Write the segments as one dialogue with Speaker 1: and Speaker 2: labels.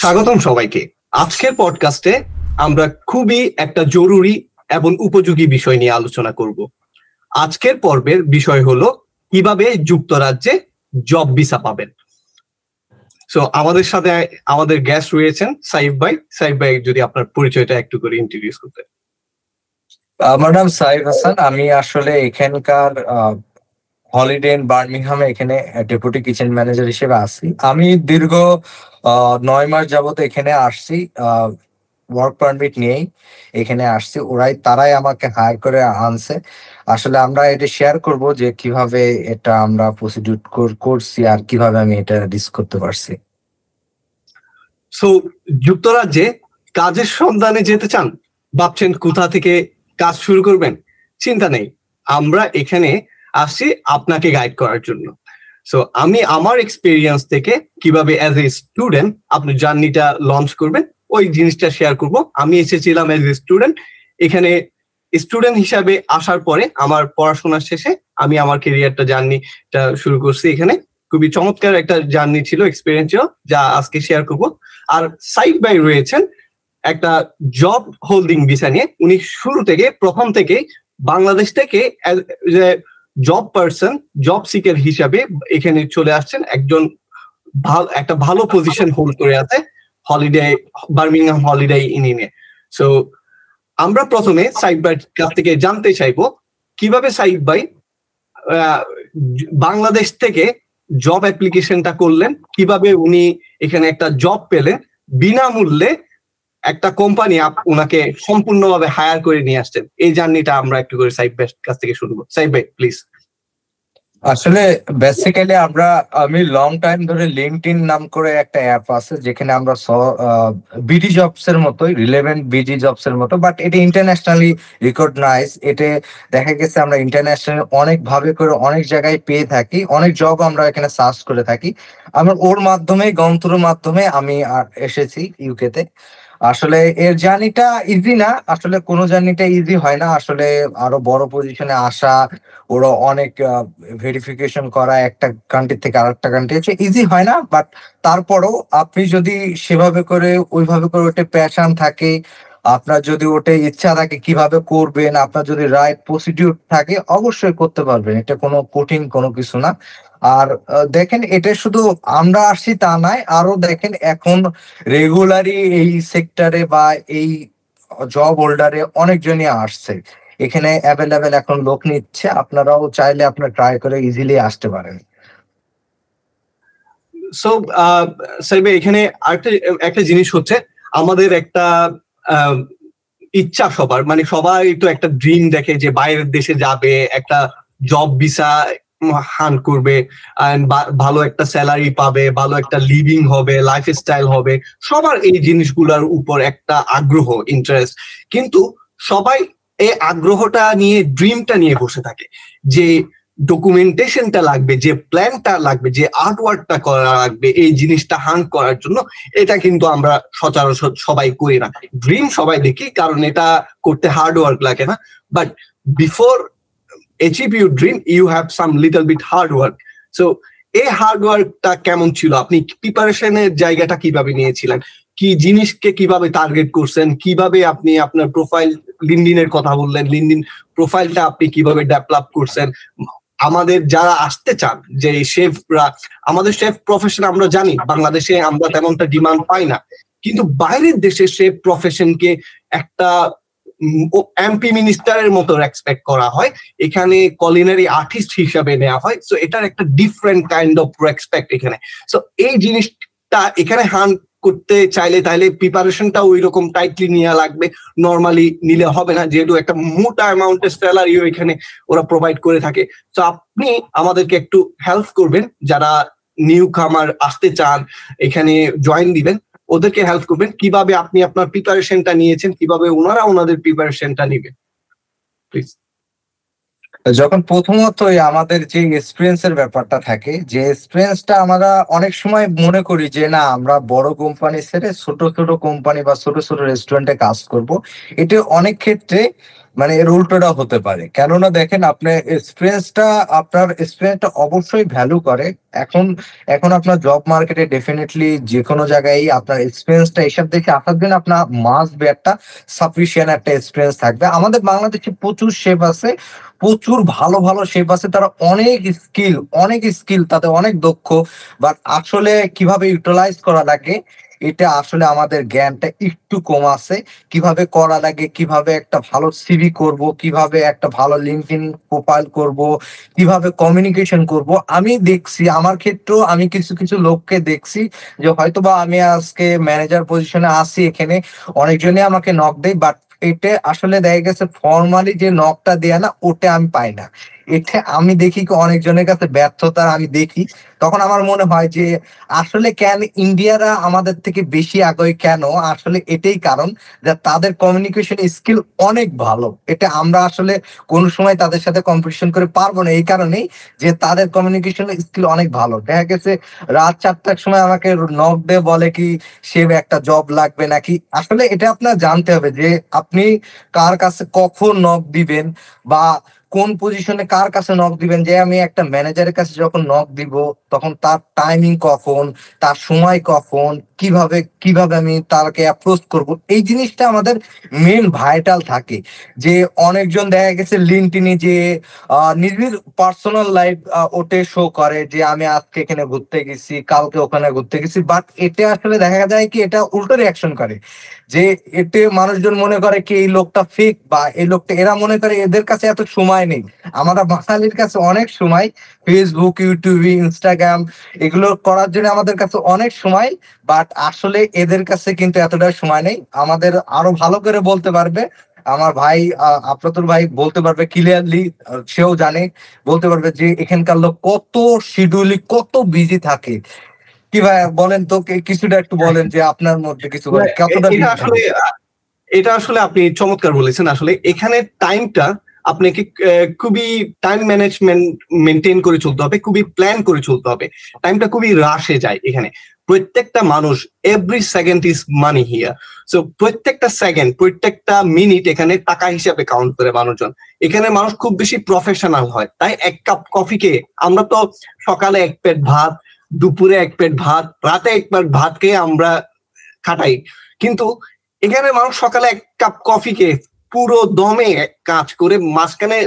Speaker 1: স্বাগতম সবাইকে। আজকের পডকাস্টে আমরা খুবই একটা জরুরি এবং উপযোগী বিষয় নিয়ে আলোচনা করব। আজকের পর্বের বিষয় হলো, কীভাবে যুক্তরাজ্যে জব ভিসা পাবেন। সো আমাদের সাথে আমাদের গ্যাস্ট রয়েছেন সাইফ ভাই। সাইফ ভাই, যদি আপনার পরিচয়টা একটু করে ইন্ট্রোডিউস করতে
Speaker 2: আমার নাম সাইফ হাসান। আমি আসলে এখানকার হলিডে ইন বার্মিংহামে এখানে ডেপুটি কিচেন ম্যানেজার হিসেবে আছি আমি দীর্ঘ নয় মাস যাবত এখানে আসছি ওয়ার্ক পারমিট নিয়েই এখানে আসছি। ওরাই, তারাই আমাকে হায়ার করে আনছে। আসলে আমরা এটা শেয়ার করব যে কীভাবে এটা আমরা প্রসিডিউট করছি আর কীভাবে আমি এটা রিস্ক করতে পারছি।
Speaker 1: সো যুক্তরাজ্যে কাজের সন্ধানে যেতে চান, ভাবছেন কোথা থেকে কাজ শুরু করবেন? চিন্তা নেই। আমরা এখানে আসছি আপনাকে গাইড করার জন্য। সো আমি আমার এক্সপিরিয়েন্স থেকে কীভাবে অ্যাজ এ স্টুডেন্ট আপনি জার্নিটা লঞ্চ করবেন, ওই জিনিসটা শেয়ার করব। আমি এসেছিলাম অ্যাজ এ স্টুডেন্ট এখানে স্টুডেন্ট হিসাবে আসার পরে আমার পড়াশোনার শেষে আমি আমার কেরিয়ারটা জার্নিটা শুরু করছি এখানে। খুবই চমৎকার একটা জার্নি ছিল এক্সপিরিয়েন্স ছিল, যা আজকে শেয়ার করব। আর সাইড বাই রয়েছেন একটা জব হোল্ডিং ভিসা নিয়ে। উনি শুরু থেকে, প্রথম থেকে বাংলাদেশ থেকে জব পার্সন জব সিকার হিসাবে এখানে চলে আসছেন একজন ভালো, একটা ভালো পজিশন হোল্ড করে আছে হলিডে বার্মিংহাম হলিডে ইনিনে সো আমরা প্রথমে সাইড বাই কাছ থেকে জানতে চাইব, কীভাবে সাইড বাই বাংলাদেশ থেকে জব অ্যাপ্লিকেশনটা করলেন, কীভাবে উনি এখানে একটা জব পেলেন, বিনামূল্যে একটা কোম্পানি ওনাকে সম্পূর্ণভাবে হায়ার করে নিয়ে আসছেন। এই জার্নিটা আমরা একটু করে সাইড বাই কাছ থেকে শুনব। সাইড বাই প্লিজ
Speaker 2: আসলে বেসিক্যালি আমরা, আমি লং টাইম ধরে লিঙ্কড নাম করে একটা অ্যাপ আছে, যেখানে আমরা বিডি জবস এর মতোই রিলেভেন্ট বিডি জবস এর মতো বাট এটা ইন্টারন্যাশনালি রিকগনাইজ এটা দেখা গেছে আমরা ইন্টারন্যাশনাল অনেক ভাবে করে অনেক জায়গায় পেয়ে থাকি, অনেক জব আমরা এখানে সার্চ করে থাকি। আমার ওর মাধ্যমে গন্তুর মাধ্যমে আমি এসেছি ইউকেতে আসলে এর জার্নিটা ইজি না। আসলে কোনো জার্নিটা ইজি হয় না। আসলে আরও বড় পজিশনে আসা, ওরা অনেক ভেরিফিকেশন করা, একটা কান্ট্রি থেকে আর একটা কান্ট্রি হচ্ছে ইজি হয় না। বাট তারপরও আপনি যদি সেভাবে করে, ওইভাবে করে ওটা প্যাশন থাকে আপনার যদি ওটা ইচ্ছা থাকে কীভাবে করবেন, আপনার যদি রাইট প্রসিডিউর থাকে অবশ্যই করতে পারবেন। এটা কোনো কঠিন কোনো কিছু না। আর দেখেন এটা শুধু আমরা আসছি তা নয়, আরও দেখেন এখন রেগুলারই এই সেক্টরে বা এই জব হোল্ডারে অনেকজনই আসছে। এখানে অ্যাভেলেবেল এখন লোক নিচ্ছে, আপনারাও চাইলে আপনার ট্রাই করে ইজিলি আসতে পারেন।
Speaker 1: সো সাইবে এখানে আরেকটা, একটা জিনিস হচ্ছে, আমাদের একটা ইচ্ছা সবার। মানে সবাই তো একটা ড্রিম দেখে যে বাইরের দেশে যাবে, একটা জব ভিসা হান করবে ভালো একটা স্যালারি পাবে, ভালো একটা লিভিং হবে লাইফ স্টাইল হবে। সবার এই জিনিসগুলোর উপর একটা আগ্রহ ইন্টারেস্ট কিন্তু সবাই এই আগ্রহটা নিয়ে ড্রিমটা নিয়ে বসে থাকে যে ডকুমেন্টেশনটা লাগবে, যে প্ল্যানটা লাগবে, যে আর্টওয়ার্কটা করা লাগবে, এই জিনিসটা হান্ট করার জন্য, এটা কিন্তু আমরা সচরাচর সবাই করি না। ড্রিম সবাই দেখি, কারণ এটা করতে হার্ড ওয়ার্ক লাগে না। But before achieve your dream, you have some little bit hard work. So, এই হার্ড ওয়ার্কটা কেমন ছিল? আপনি প্রিপারেশনের জায়গাটা কীভাবে নিয়েছিলেন? কি জিনিসকে কীভাবে টার্গেট করছেন? কীভাবে আপনি আপনার প্রোফাইল লিনডিনের কথা বললেন লিনডিন প্রোফাইলটা আপনি কীভাবে ডেভেলপ করছেন? আমাদের যারা আসতে চান, যে শেফরা আমাদের শেফ প্রফেশন আমরা জানি, বাংলাদেশে আমরা তেমনটা ডিমান্ড পাই না। কিন্তু বাইরের দেশে শেফ প্রফেশনকে একটা এমপি মিনিস্টারের মতো এক্সপেক্ট করা হয়। এখানে কলিনারি আর্টিস্ট হিসাবে নেওয়া হয়। সো এটার একটা ডিফারেন্ট কাইন্ড অফ রেসপেক্ট এখানে। সো এই জিনিসটা এখানে হান করতে চাইলে তাহলে প্রিপারেশনটা ওই রকম টাইটলি নেওয়া লাগবে। নর্মালি নিলে হবে না, যেহেতু একটা মোটা অ্যামাউন্টের স্যালারিও এখানে ওরা প্রোভাইড করে থাকে। তো আপনি আমাদেরকে একটু হেল্প করবেন, যারা নিউ কামার আসতে চান, এখানে জয়েন দিবেন, ওদেরকে হেল্প করবেন। কীভাবে আপনি আপনার প্রিপারেশনটা নিয়েছেন, কীভাবে ওনারা ওনাদের প্রিপারেশনটা নেবেন? প্লিজ
Speaker 2: যখন প্রথমত আমাদের যে এক্সপিরিয়েন্স এর ব্যাপারটা থাকে, যে এক্সপিরিয়েন্সটা আমরা অনেক সময় মনে করি যে, না, আমরা বড় কোম্পানি ছেড়ে ছোট ছোট কোম্পানি বা ছোট ছোট রেস্টুরেন্টে কাজ করব। এটা অনেক ক্ষেত্রে মানে এর উল্টোটা হতে পারে। কেননা দেখেন আপনার এক্সপিরিয়েন্সটা আপনার এক্সপিরিয়েন্সটা অবশ্যই ভ্যালু করে। এখন এখন আপনার জব মার্কেটে ডেফিনেটলি যে কোনো জায়গায় আপনার এক্সপিরিয়েন্সটা এসব দেখে আসার জন্য আপনার মাস্ট বি একটা সাফিসিয়েন্ট একটা এক্সপিরিয়েন্স থাকবে। আমাদের বাংলাদেশে প্রচুর শেপ আছে, প্রচুর ভালো ভালো শেপ আছে। তারা অনেক স্কিল অনেক স্কিল তাতে অনেক দক্ষ। বাট আসলে কীভাবে ইউটিলাইজ করা লাগে এটা আসলে আমাদের জ্ঞানটা একটু কম আছে। কীভাবে করা লাগে, কীভাবে একটা ভালো সিভি করব, কীভাবে একটা ভালো লিঙ্কডিন প্রোফাইল করব, কীভাবে কমিউনিকেশন করব, আমি দেখছি, আমার ক্ষেত্রেও আমি কিছু কিছু লোককে দেখছি যে হয়তোবা আমি আজকে ম্যানেজার পজিশনে আসি এখানে, অনেকজনই আমাকে নক দেয় বাট এটা আসলে দেখা গেছে ফর্মালি যে নকটা দেয়া না, ওটা আমি পাই না। এটা আমি দেখি অনেকজনের কাছে ব্যর্থতা, আমি দেখি। তখন আমার মনে হয় যে, আসলে কেন ইন্ডিয়ারা আমাদের থেকে বেশি আগ্রহী কেন? আসলে এটাই কারণ যে তাদের কমিউনিকেশন স্কিল অনেক ভালো। এটা আমরা আসলে কোন সময় তাদের সাথে কম্পিটিশন করে পারব না। এই কারণেই যে তাদের কমিউনিকেশন স্কিল অনেক ভালো। দেখা গেছে, রাত চারটার সময় আমাকে নক দিয়ে বলে কি, সে একটা জব লাগবে নাকি? আসলে এটা আপনার জানতে হবে যে, আপনি কার কাছে কখন নক দিবেন বা কোন পজিশনে কার কাছে নক দিবেন? যে আমি একটা ম্যানেজারের কাছে যখন নক দিব, তখন তার টাইমিং কখন? তার সময় কখন? কীভাবে কীভাবে আমি তাকে অ্যাপ্রোচ করব? এই জিনিসটা আমাদের মেন ভাইটাল থাকে। যে অনেকজন দেখা গেছে লিঙ্কটিনে যে নিজের পার্সোনাল লাইফ ওটে শো করে যে, আমি আজকে এখানে ঘুরতে গেছি, কালকে ওখানে ঘুরতে গেছি। বাট এতে আসলে দেখা যায় কি, এটা উল্টো রিয়াকশন করে। যে এতে মানুষজন মনে করে কি, এই লোকটা ফেক বা এই লোকটা, এরা মনে করে এদের কাছে এত সময় নেই। আমরা বাঙালির কাছে অনেক সময় ফেসবুক ইউটিউব ইনস্টাগ্রাম এগুলো করার জন্য আমাদের কাছে অনেক সময় বাট আসলে এদের কাছে কিন্তু এতটা সময় নেই। আমাদের আরও ভালো করে বলতে পারবে। আমার ভাই আপনার ভাই বলতে পারবে ক্লিয়ারলি সেও জানে। বলতে পারবে যে এখানকার লোক কত শিডিউলি কত বিজি থাকে। কি ভাই বলেন তো কিছুটা একটু বলেন যে আপনার মধ্যে কিছু
Speaker 1: কতটা আসলে এটা আসলে আপনি চমৎকার বলেছেন। আসলে এখানে টাইমটা আপনাকে খুবই টাইম ম্যানেজমেন্ট মেনটেন করে চলতে হবে খুবই প্ল্যান করে চলতে হবে। টাইমটা খুবই রাশে যায় এখানে। প্রত্যেকটা মানুষ every second is money here so প্রত্যেকটা সেকেন্ড প্রত্যেকটা মিনিট এখানে টাকা হিসাবে কাউন্ট করে মানুষজন। এখানে মানুষ খুব বেশি প্রফেশনাল হয়। তাই এক কাপ কফিকে আমরা তো সকালে এক প্লেট ভাত, দুপুরে এক প্লেট ভাত, রাতে এক প্লেট ভাত খেয়ে আমরা খাটাই। কিন্তু এখানে মানুষ সকালে এক কাপ কফি খেয়ে পুরো দমে কাজ করে মাঝখানে,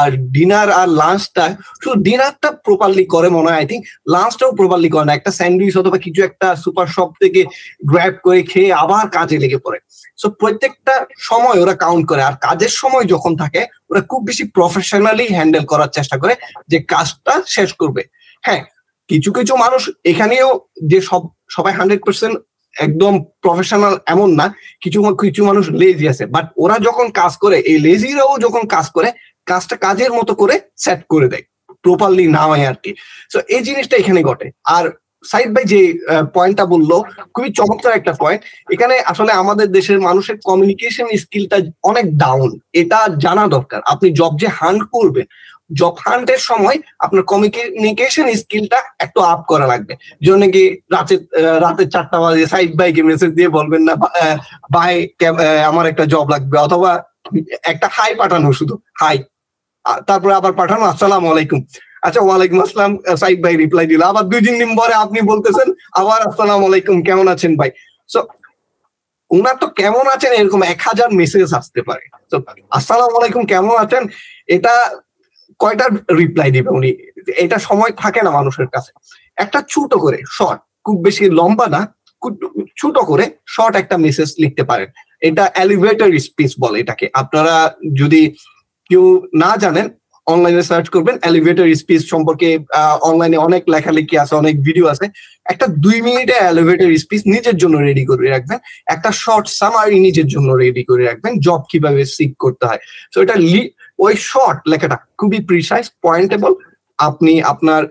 Speaker 1: আর ডিনার আর লাঞ্চটা শুধু ডিনারটা প্রপারলি করে মনে হয় আই থিঙ্ক লাঞ্চটাও প্রপারলি করে না, একটা স্যান্ডউইচ অথবা কিছু একটা সুপার শপ থেকে গ্র্যাব করে খেয়ে আবার কাজে লেগে পড়ে। সো প্রত্যেকটা সময় ওরা কাউন্ট করে, আর কাজের সময় যখন থাকে, ওরা খুব বেশি প্রফেশনালি হ্যান্ডেল করার চেষ্টা করে যে কাজটা শেষ করবে। হ্যাঁ কিছু কিছু মানুষ এখানেও যে সব, সবাই হান্ড্রেড পার্সেন্ট একদম প্রফেশনাল এমন না, কিছু কিছু মানুষ লেজি আছে। বাট ওরা যখন কাজ করে, এই লেজিরাও যখন কাজ করে, কাজটা কাজের মতো করে সেট করে দেয় প্রপারলি হয় আর কি। তো এই জিনিসটা এখানে ঘটে। আর সাইড বাই যে পয়েন্টটা বলল, খুবই চমৎকার একটা পয়েন্ট এখানে আসলে আমাদের দেশের মানুষের কমিউনিকেশন স্কিলটা অনেক ডাউন এটা জানা দরকার। আপনি জব যে হান্ড করবেন জব হান্টের সময় আপনার কমিউনিকেশন স্কিলটা একটু আপ করা লাগবে। জন্য কি রাতে রাতে চারটা বাজে সাইড বাইকে মেসেজ দিয়ে বলবেন না ভাই আমার একটা জব লাগবে, অথবা একটা হাই পাঠানো শুধু হাই তারপরে আবার পাঠানো, আসসালাম আলাইকুম। আচ্ছা ওয়ালাইকুম আসসালাম সাইদ ভাই রিপ্লাই দিল। আবার দুই তিন দিন পরে আপনি বলতেছেন, আবার আসসালাম আলাইকুম, কেমন আছেন ভাই? সো উনার তো কেমন আছেন এরকম এক হাজার মেসেজ আসতে পারে। আসসালাম আলাইকুম, কেমন আছেন? এটা কয়টা রিপ্লাই দিবে উনি? এটা সময় থাকে না মানুষের কাছে। একটা ছোট করে শর্ট খুব বেশি লম্বা না ছোট করে শর্ট একটা মেসেজ লিখতে পারেন। এটা এলিভেটর স্পিচ বলে এটাকে। আপনারা যদি কেউ না জানেন অনলাইনে সার্চ করবেন এলিভেটর স্পিচ সম্পর্কে অনলাইনে অনেক লেখালেখি আছে, অনেক ভিডিও আছে। একটা দুই মিনিটে এলিভেটর স্পিচ নিজের জন্য রেডি করে রাখবেন। একটা শর্ট সামারি নিজের জন্য রেডি করে রাখবেন জব কীভাবে সিক করতে হয়। তো এটা ওই শর্ট লেখাটা খুবই প্রিসাইজ পয়েন্টেবল আপনি আপনার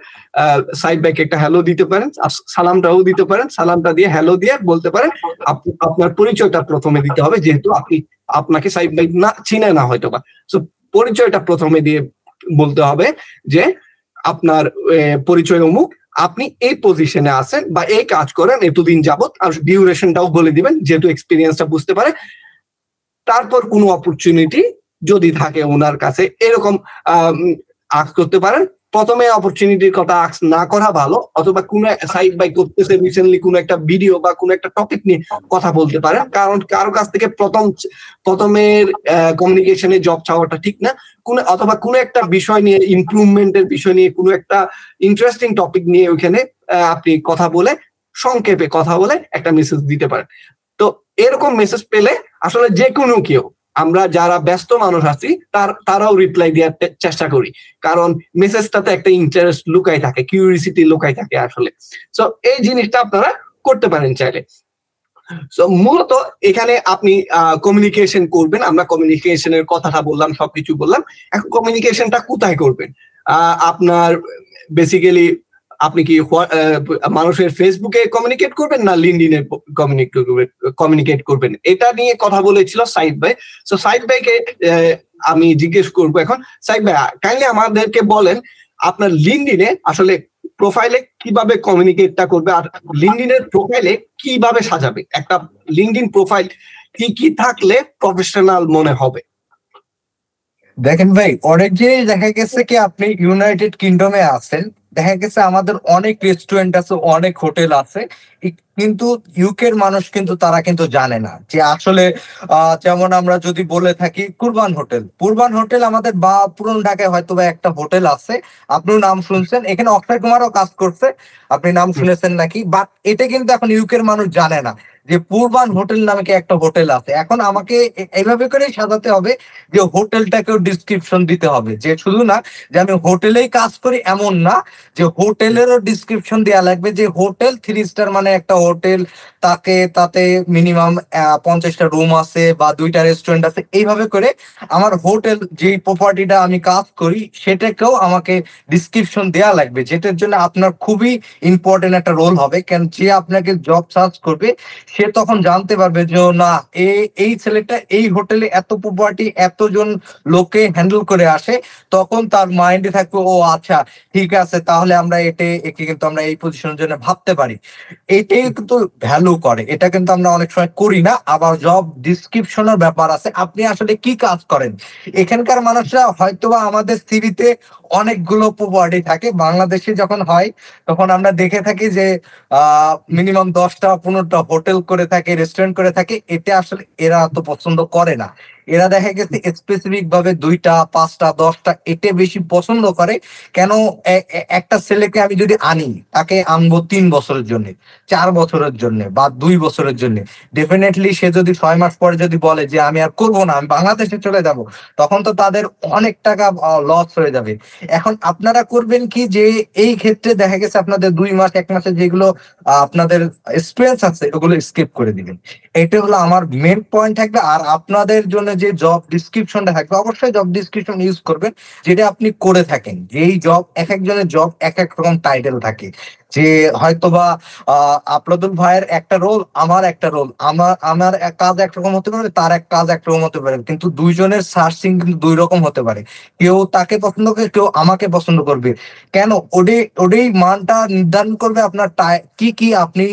Speaker 1: সাইড ব্যাক একটা হ্যালো দিতে পারেন সালামটাও দিতে পারেন, সালামটা দিয়ে হ্যালো দিয়ে বলতে পারেন আপনার পরিচয়টা প্রথমে দিতে হবে, যেহেতু আপনি, আপনাকে সাইড ব্যাক না, চিনে না হয়তো বা সো পরিচয়টা প্রথমে দিয়ে বলতে হবে যে, আপনার পরিচয় অমুক, আপনি এই পজিশনে আছেন বা এই কাজ করেন এতদিন যাবত আর ডিউরেশনটাও বলে দিবেন, যেহেতু এক্সপিরিয়েন্সটা বুঝতে পারে। তারপর কোনো অপরচুনিটি যদি থাকে ওনার কাছে, এরকম আক্স করতে পারেন। প্রথমে অপরচুনিটির কথা আক্স না করা ভালো, অথবা কোনো সাইড বাই করতেছে রিসেন্টলি কোনো একটা ভিডিও বা কোনো একটা টপিক নিয়ে কথা বলতে পারেন কারণ কারও কাছ থেকে প্রথম, প্রথমের কমিউনিকেশনে জব চাওয়াটা ঠিক না। কোন, অথবা কোনো একটা বিষয় নিয়ে ইমপ্রুভমেন্টের বিষয় নিয়ে কোনো একটা ইন্টারেস্টিং টপিক নিয়ে ওইখানে আপনি কথা বলে, সংক্ষেপে কথা বলে একটা মেসেজ দিতে পারেন। তো এরকম মেসেজ পেলে আসলে যে কোনো কেউ আমরা যারা ব্যস্ত মানুষ আছি, তার, তারাও রিপ্লাই দেওয়ার চেষ্টা করি। কারণ মেসেজটাতে একটা ইন্টারেস্ট লুকাই থাকে কিউরিসিটি লুকাই থাকে আসলে। সো এই জিনিসটা আপনারা করতে পারেন চাইলে। সো মূলত এখানে আপনি কমিউনিকেশন করবেন। আমরা কমিউনিকেশনের কথাটা বললাম, সবকিছু বললাম। এখন কমিউনিকেশনটা কোথায় করবেন? আপনার বেসিক্যালি আপনি কি মানুষের ফেসবুকে কমিউনিকেট করবেন না লিঙ্কডিনে কমিউনিকেট করবেন এটা নিয়ে কথা বলেছিল সাইদ ভাই। সো সাইদ ভাইকে আমি জিজ্ঞেস করব এখন। সাইদ ভাই কাইন্ডলি আমাদেরকে বলেন, আপনার লিঙ্কডিনে আসলে প্রোফাইলে কীভাবে কমিউনিকেটটা করবে আর লিঙ্কডিনের প্রোফাইলে কীভাবে সাজাবে? একটা লিঙ্কডিন প্রোফাইল কি কি থাকলে প্রফেশনাল মনে হবে?
Speaker 2: দেখেন ভাই, অনেক জিনিস দেখা গেছে কি আপনি ইউনাইটেড কিংডমে আছেন দেখা গেছে আমাদের অনেক রেস্টুরেন্ট আছে অনেক হোটেল আছে। কিন্তু ইউকের মানুষ কিন্তু তারা কিন্তু জানে না যে আসলে যেমন আমরা যদি বলে থাকি কুরবান হোটেল। কুরবান হোটেল আমাদের বা পুরন ঢাকায় হয়তো বা একটা হোটেল আছে। আপনিও নাম শুনছেন। এখানে অক্ষয় কুমারও কাজ করছে। আপনি নাম শুনেছেন নাকি? বাট এটা কিন্তু এখন ইউকের মানুষ জানে না যে পূর্বান হোটেল নামে একটা হোটেল আছে। এখন আমাকে এইভাবে করেই সাজাতে হবে যে হোটেলটাকেও ডিসক্রিপশন দিতে হবে। যে শুধু না যে আমি হোটেলেই কাজ করি এমন না। যে হোটেলেরও ডিসক্রিপশন দেওয়া লাগবে যে হোটেল থ্রি স্টার মানে একটা হোটেল, তাকে, তাতে মিনিমাম পঞ্চাশটা রুম আছে বা দুইটা রেস্টুরেন্ট আছে। এইভাবে করে আমার হোটেল যে প্রপার্টিটা আমি কাজ করি, সেটাকেও আমাকে ডিসক্রিপশন দেওয়া লাগবে। যেটার জন্য আপনার খুবই ইম্পর্টেন্ট একটা রোল হবে। কেন যে আপনাকে জব সার্চ করবে, সে তখন জানতে পারবে যে না এই ছেলেটা এই হোটেলে এত প্রপার্টি এতজন লোকে হ্যান্ডেল করে আসে। তখন তার মাইন্ডে থাকবে, ও আচ্ছা ঠিক আছে তাহলে আমরা এতে, একে কিন্তু আমরা এই পজিশনের জন্য ভাবতে পারি। এটাই কিন্তু ভ্যালু করে। এটা কিন্তু আমরা অনেক সময় করি না। আবার জব ডিসক্রিপশনের ব্যাপার আছে। আপনি আসলে কি কাজ করেন? এখানকার মানুষরা হয়তোবা আমাদের সিভিতে অনেকগুলো প্রপার্টি থাকে। বাংলাদেশে যখন হয়, তখন আমরা দেখে থাকি যে মিনিমাম দশটা, পনেরোটা হোটেল করে থাকে রেস্টুরেন্ট করে থাকে। এটা আসলে এরা তো পছন্দ করে না। এরা দেখা গেছে স্পেসিফিক ভাবে দুইটা, পাঁচটা, দশটা, এতে বেশি পছন্দ করে। কেন একটা ছেলেকে আমি যদি আনি, তাকে আনব তিন বছরের জন্য, চার বছরের জন্য বা দুই বছরের জন্য। ডেফিনেটলি সে যদি ছয় মাস পরে যদি বলে যে, আমি আর করব না, আমি বাংলাদেশে চলে যাব, তখন তো তাদের অনেক টাকা লস হয়ে যাবে। এখন আপনারা করবেন কি যে এই ক্ষেত্রে দেখা গেছে আপনাদের দুই মাস, এক মাসে যেগুলো আপনাদের এক্সপিরিয়েন্স আছে ওগুলো স্কিপ করে দিবেন। এটা হলো আমার মেন পয়েন্ট থাকবে। আর আপনাদের জন্য যে জব ডিসক্রিপশনটা থাকবে, অবশ্যই জব ডিসক্রিপশন ইউজ করবেন, যেটা আপনি করে থাকেন। যেই জব এক একজনের জব এক এক রকম টাইটেল থাকে। যে হয়তোবা আপলাদুল ভাইয়ের একটা রোল আমার একটা রোল আমার আমার এক কাজ একরকম হতে পারে, তার এক কাজ একরকম হতে পারে, কিন্তু দুইজনের সার্চিং কিন্তু দুই রকম হতে পারে। কেউ তাকে পছন্দ করে, কেউ আমাকে পছন্দ করবে। কেন? ওডে, ওডেই মানটা নির্ধারণ করবে আপনার কি কি আপনি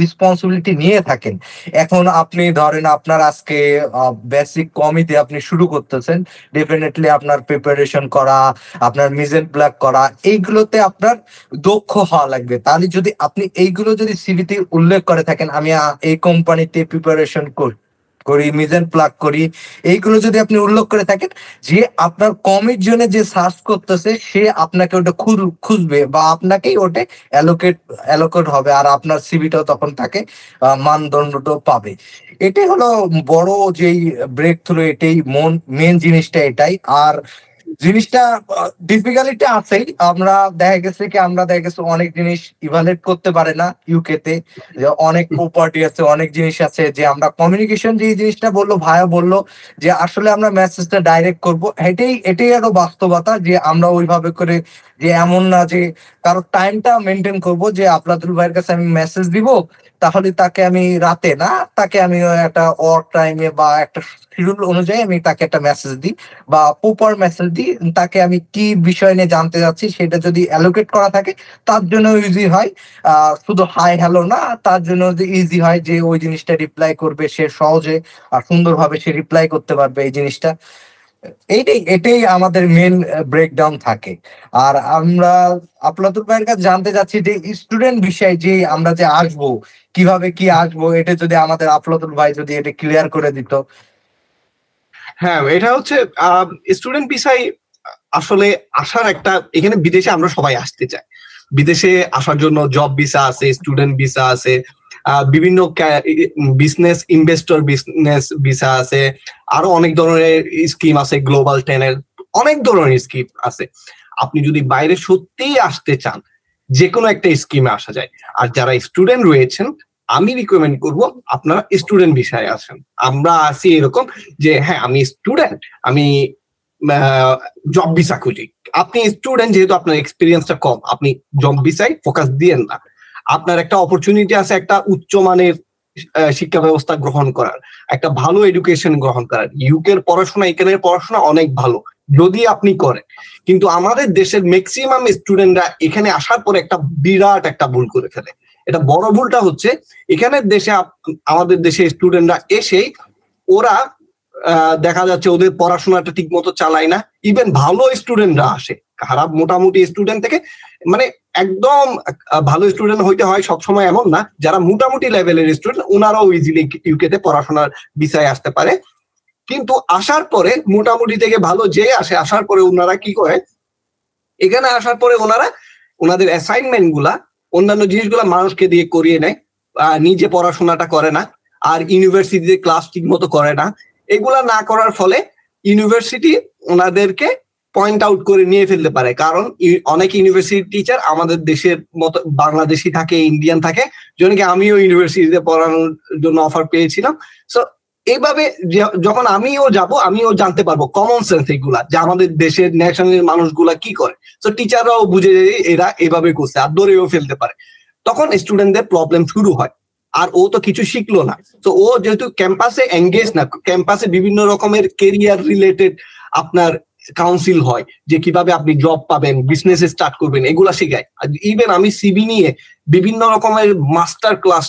Speaker 2: রেসপন্সিবিলিটি নিয়ে থাকেন। এখন আপনি ধরেন আপনার আজকে বেসিক কমিতে আপনি শুরু করতেছেন ডেফিনেটলি আপনার প্রিপারেশন করা, আপনার মিজেন ব্ল্যাক করা, এইগুলোতে আপনার দক্ষ হওয়া লাগবে। তাহলে যদি আপনি এইগুলো যদি সিভিতে উল্লেখ করে থাকেন, আমি এই কোম্পানিতে প্রিপারেশন করি করি, মিজেন প্লাগ করি, এইগুলো যদি আপনি উল্লেখ করে থাকেন, যে আপনার কমের জন্য যে সার্চ করতেছে, সে আপনাকে ওটা খুঁজ, খুঁজবে বা আপনাকেই ওটা অ্যালোকেট অ্যালোকেট হবে আর আপনার সিভিটাও তখন তাকে মানদণ্ডটাও পাবে। এটাই হলো বড় যেই ব্রেক থ্রু এটাই মন মেন জিনিসটা এটাই। আর জিনিসটা ডিফিকাল্টি আছেই। আমরা দেখা গেছে কি আমরা দেখা গেছে অনেক জিনিস ইভালুয়েট করতে পারে না ইউকে তে অনেক প্রপার্টি আছে অনেক জিনিস আছে যে আমরা কমিউনিকেশন যে জিনিসটা বলল ভাইয়া বলল যে আসলে আমরা মেসেজটা ডাইরেক্ট করব এটাই এটাই আরও বাস্তবতা যে আমরা ওইভাবে করে যে এমন না যে কারও টাইমটা মেনটেন করব যে আপনাদুল ভাইয়ের কাছে আমি মেসেজ দিব, তাহলে তাকে আমি রাতে না, তাকে আমি একটা ওয়ার্ক টাইমে বা একটা শিডিউল অনুযায়ী আমি তাকে একটা মেসেজ দিই বা প্রপার মেসেজ দিই, তাকে আমি কি বিষয় নিয়ে জানতে যাচ্ছি সেটা যদি অ্যালোকেট করা থাকে, তার জন্য ইজি হয়। শুধু হাই হ্যালো না, তার জন্য ইজি হয় যে ওই জিনিসটা রিপ্লাই করবে, সে সহজে আর সুন্দরভাবে সে রিপ্লাই করতে পারবে এই জিনিসটা। এইটাই এটাই আমাদের মেন ব্রেকডাউন থাকে। আর আমরা আপনাদের ভাইয়ের কাছে জানতে চাচ্ছি যে স্টুডেন্ট বিষয়ে যে আমরা যে আসব, কীভাবে কি আসব, এটা যদি আমাদের আফলাতুল ভাই যদি এটা ক্লিয়ার করে দিত।
Speaker 1: হ্যাঁ এটা হচ্ছে স্টুডেন্ট ভিসায় আসলে আসার একটা, এখানে বিদেশে আমরা সবাই আসতে চাই। বিদেশে আসার জন্য জব ভিসা আছে স্টুডেন্ট ভিসা আছে বিভিন্ন বিজনেস ইনভেস্টর বিজনেস ভিসা আছে। আরও অনেক ধরনের স্কিম আছে গ্লোবাল টেনের অনেক ধরনের স্কিম আছে। আপনি যদি বাইরে সত্যিই আসতে চান যে কোনো একটা স্কিমে আসা যায়। আর যারা স্টুডেন্ট রয়েছেন, আমি রিকমেন্ড করব আপনারা স্টুডেন্ট বিষয়ে আসেন। আমরা আছি এরকম যে হ্যাঁ আমি স্টুডেন্ট আমি জব ভিসা খুঁজি। আপনি স্টুডেন্ট যেহেতু আপনার এক্সপিরিয়েন্সটা কম, আপনি জব ভিসায় ফোকাস দিয়েন না। আপনার একটা অপরচুনিটি আছে একটা উচ্চমানের আহ, শিক্ষা ব্যবস্থা গ্রহণ করার একটা ভালো এডুকেশন গ্রহণ করার। ইউকের পড়াশোনা এখানের পড়াশোনা অনেক ভালো যদি আপনি করেন। কিন্তু আমাদের দেশের ম্যাক্সিমাম স্টুডেন্টরা এখানে আসার পরে একটা বিরাট একটা ভুল করে ফেলে। এটা বড় ভুলটা হচ্ছে এখানের দেশে আমাদের দেশে স্টুডেন্টরা এসে ওরা দেখা যাচ্ছে ওদের পড়াশোনাটা ঠিক মতো চালায় না। ইভেন ভালো স্টুডেন্টরা আসে। খারাপ মোটামুটি স্টুডেন্ট থেকে মানে একদম ভালো স্টুডেন্ট হইতে হয় সবসময় এমন না, যারা মোটামুটি লেভেলের স্টুডেন্ট ওনারাও ইজিলি ইউকেতে পড়াশোনার বিষয়ে আসতে পারে। কিন্তু আসার পরে মোটামুটি থেকে ভালো যে আসে, আসার পরে ওনারা কি করে? এখানে আসার পরে ওনারা ওনাদের অ্যাসাইনমেন্টগুলা, অন্যান্য জিনিসগুলা মানুষকে দিয়ে করিয়ে নেয় নিজে পড়াশোনাটা করে না, আর ইউনিভার্সিটিতে ক্লাস ঠিক মতো করে না। এগুলা না করার ফলে ইউনিভার্সিটি ওনাদেরকে পয়েন্ট আউট করে নিয়ে ফেলতে পারে। কারণ অনেক ইউনিভার্সিটি টিচার আমাদের দেশের মতো, বাংলাদেশি থাকে ইন্ডিয়ান থাকে যেন কি আমিও ইউনিভার্সিটিতে পড়ানোর জন্য অফার পেয়েছিলাম। সো এইভাবে যখন আমিও যাব, আমিও জানতে পারব কমন সেন্স এগুলা, যে আমাদের দেশের ন্যাশনাল মানুষগুলা কি করে। তো টিচাররাও বুঝে যে এরা এভাবে করছে, আর ধরেও ফেলতে পারে। তখন স্টুডেন্টদের প্রবলেম শুরু হয়, আর ও তো কিছু শিখলো না। তো ও যেহেতু ক্যাম্পাসে এঙ্গেজ না ক্যাম্পাসে বিভিন্ন রকমের কেরিয়ার রিলেটেড আপনার কাউন্সিল হয় যে কীভাবে আপনি জব পাবেন বিজনেস স্টার্ট করবেন, এগুলা শেখায়। ইভেন আমি সিবি নিয়ে বিভিন্ন রকমের মাস্টার ক্লাস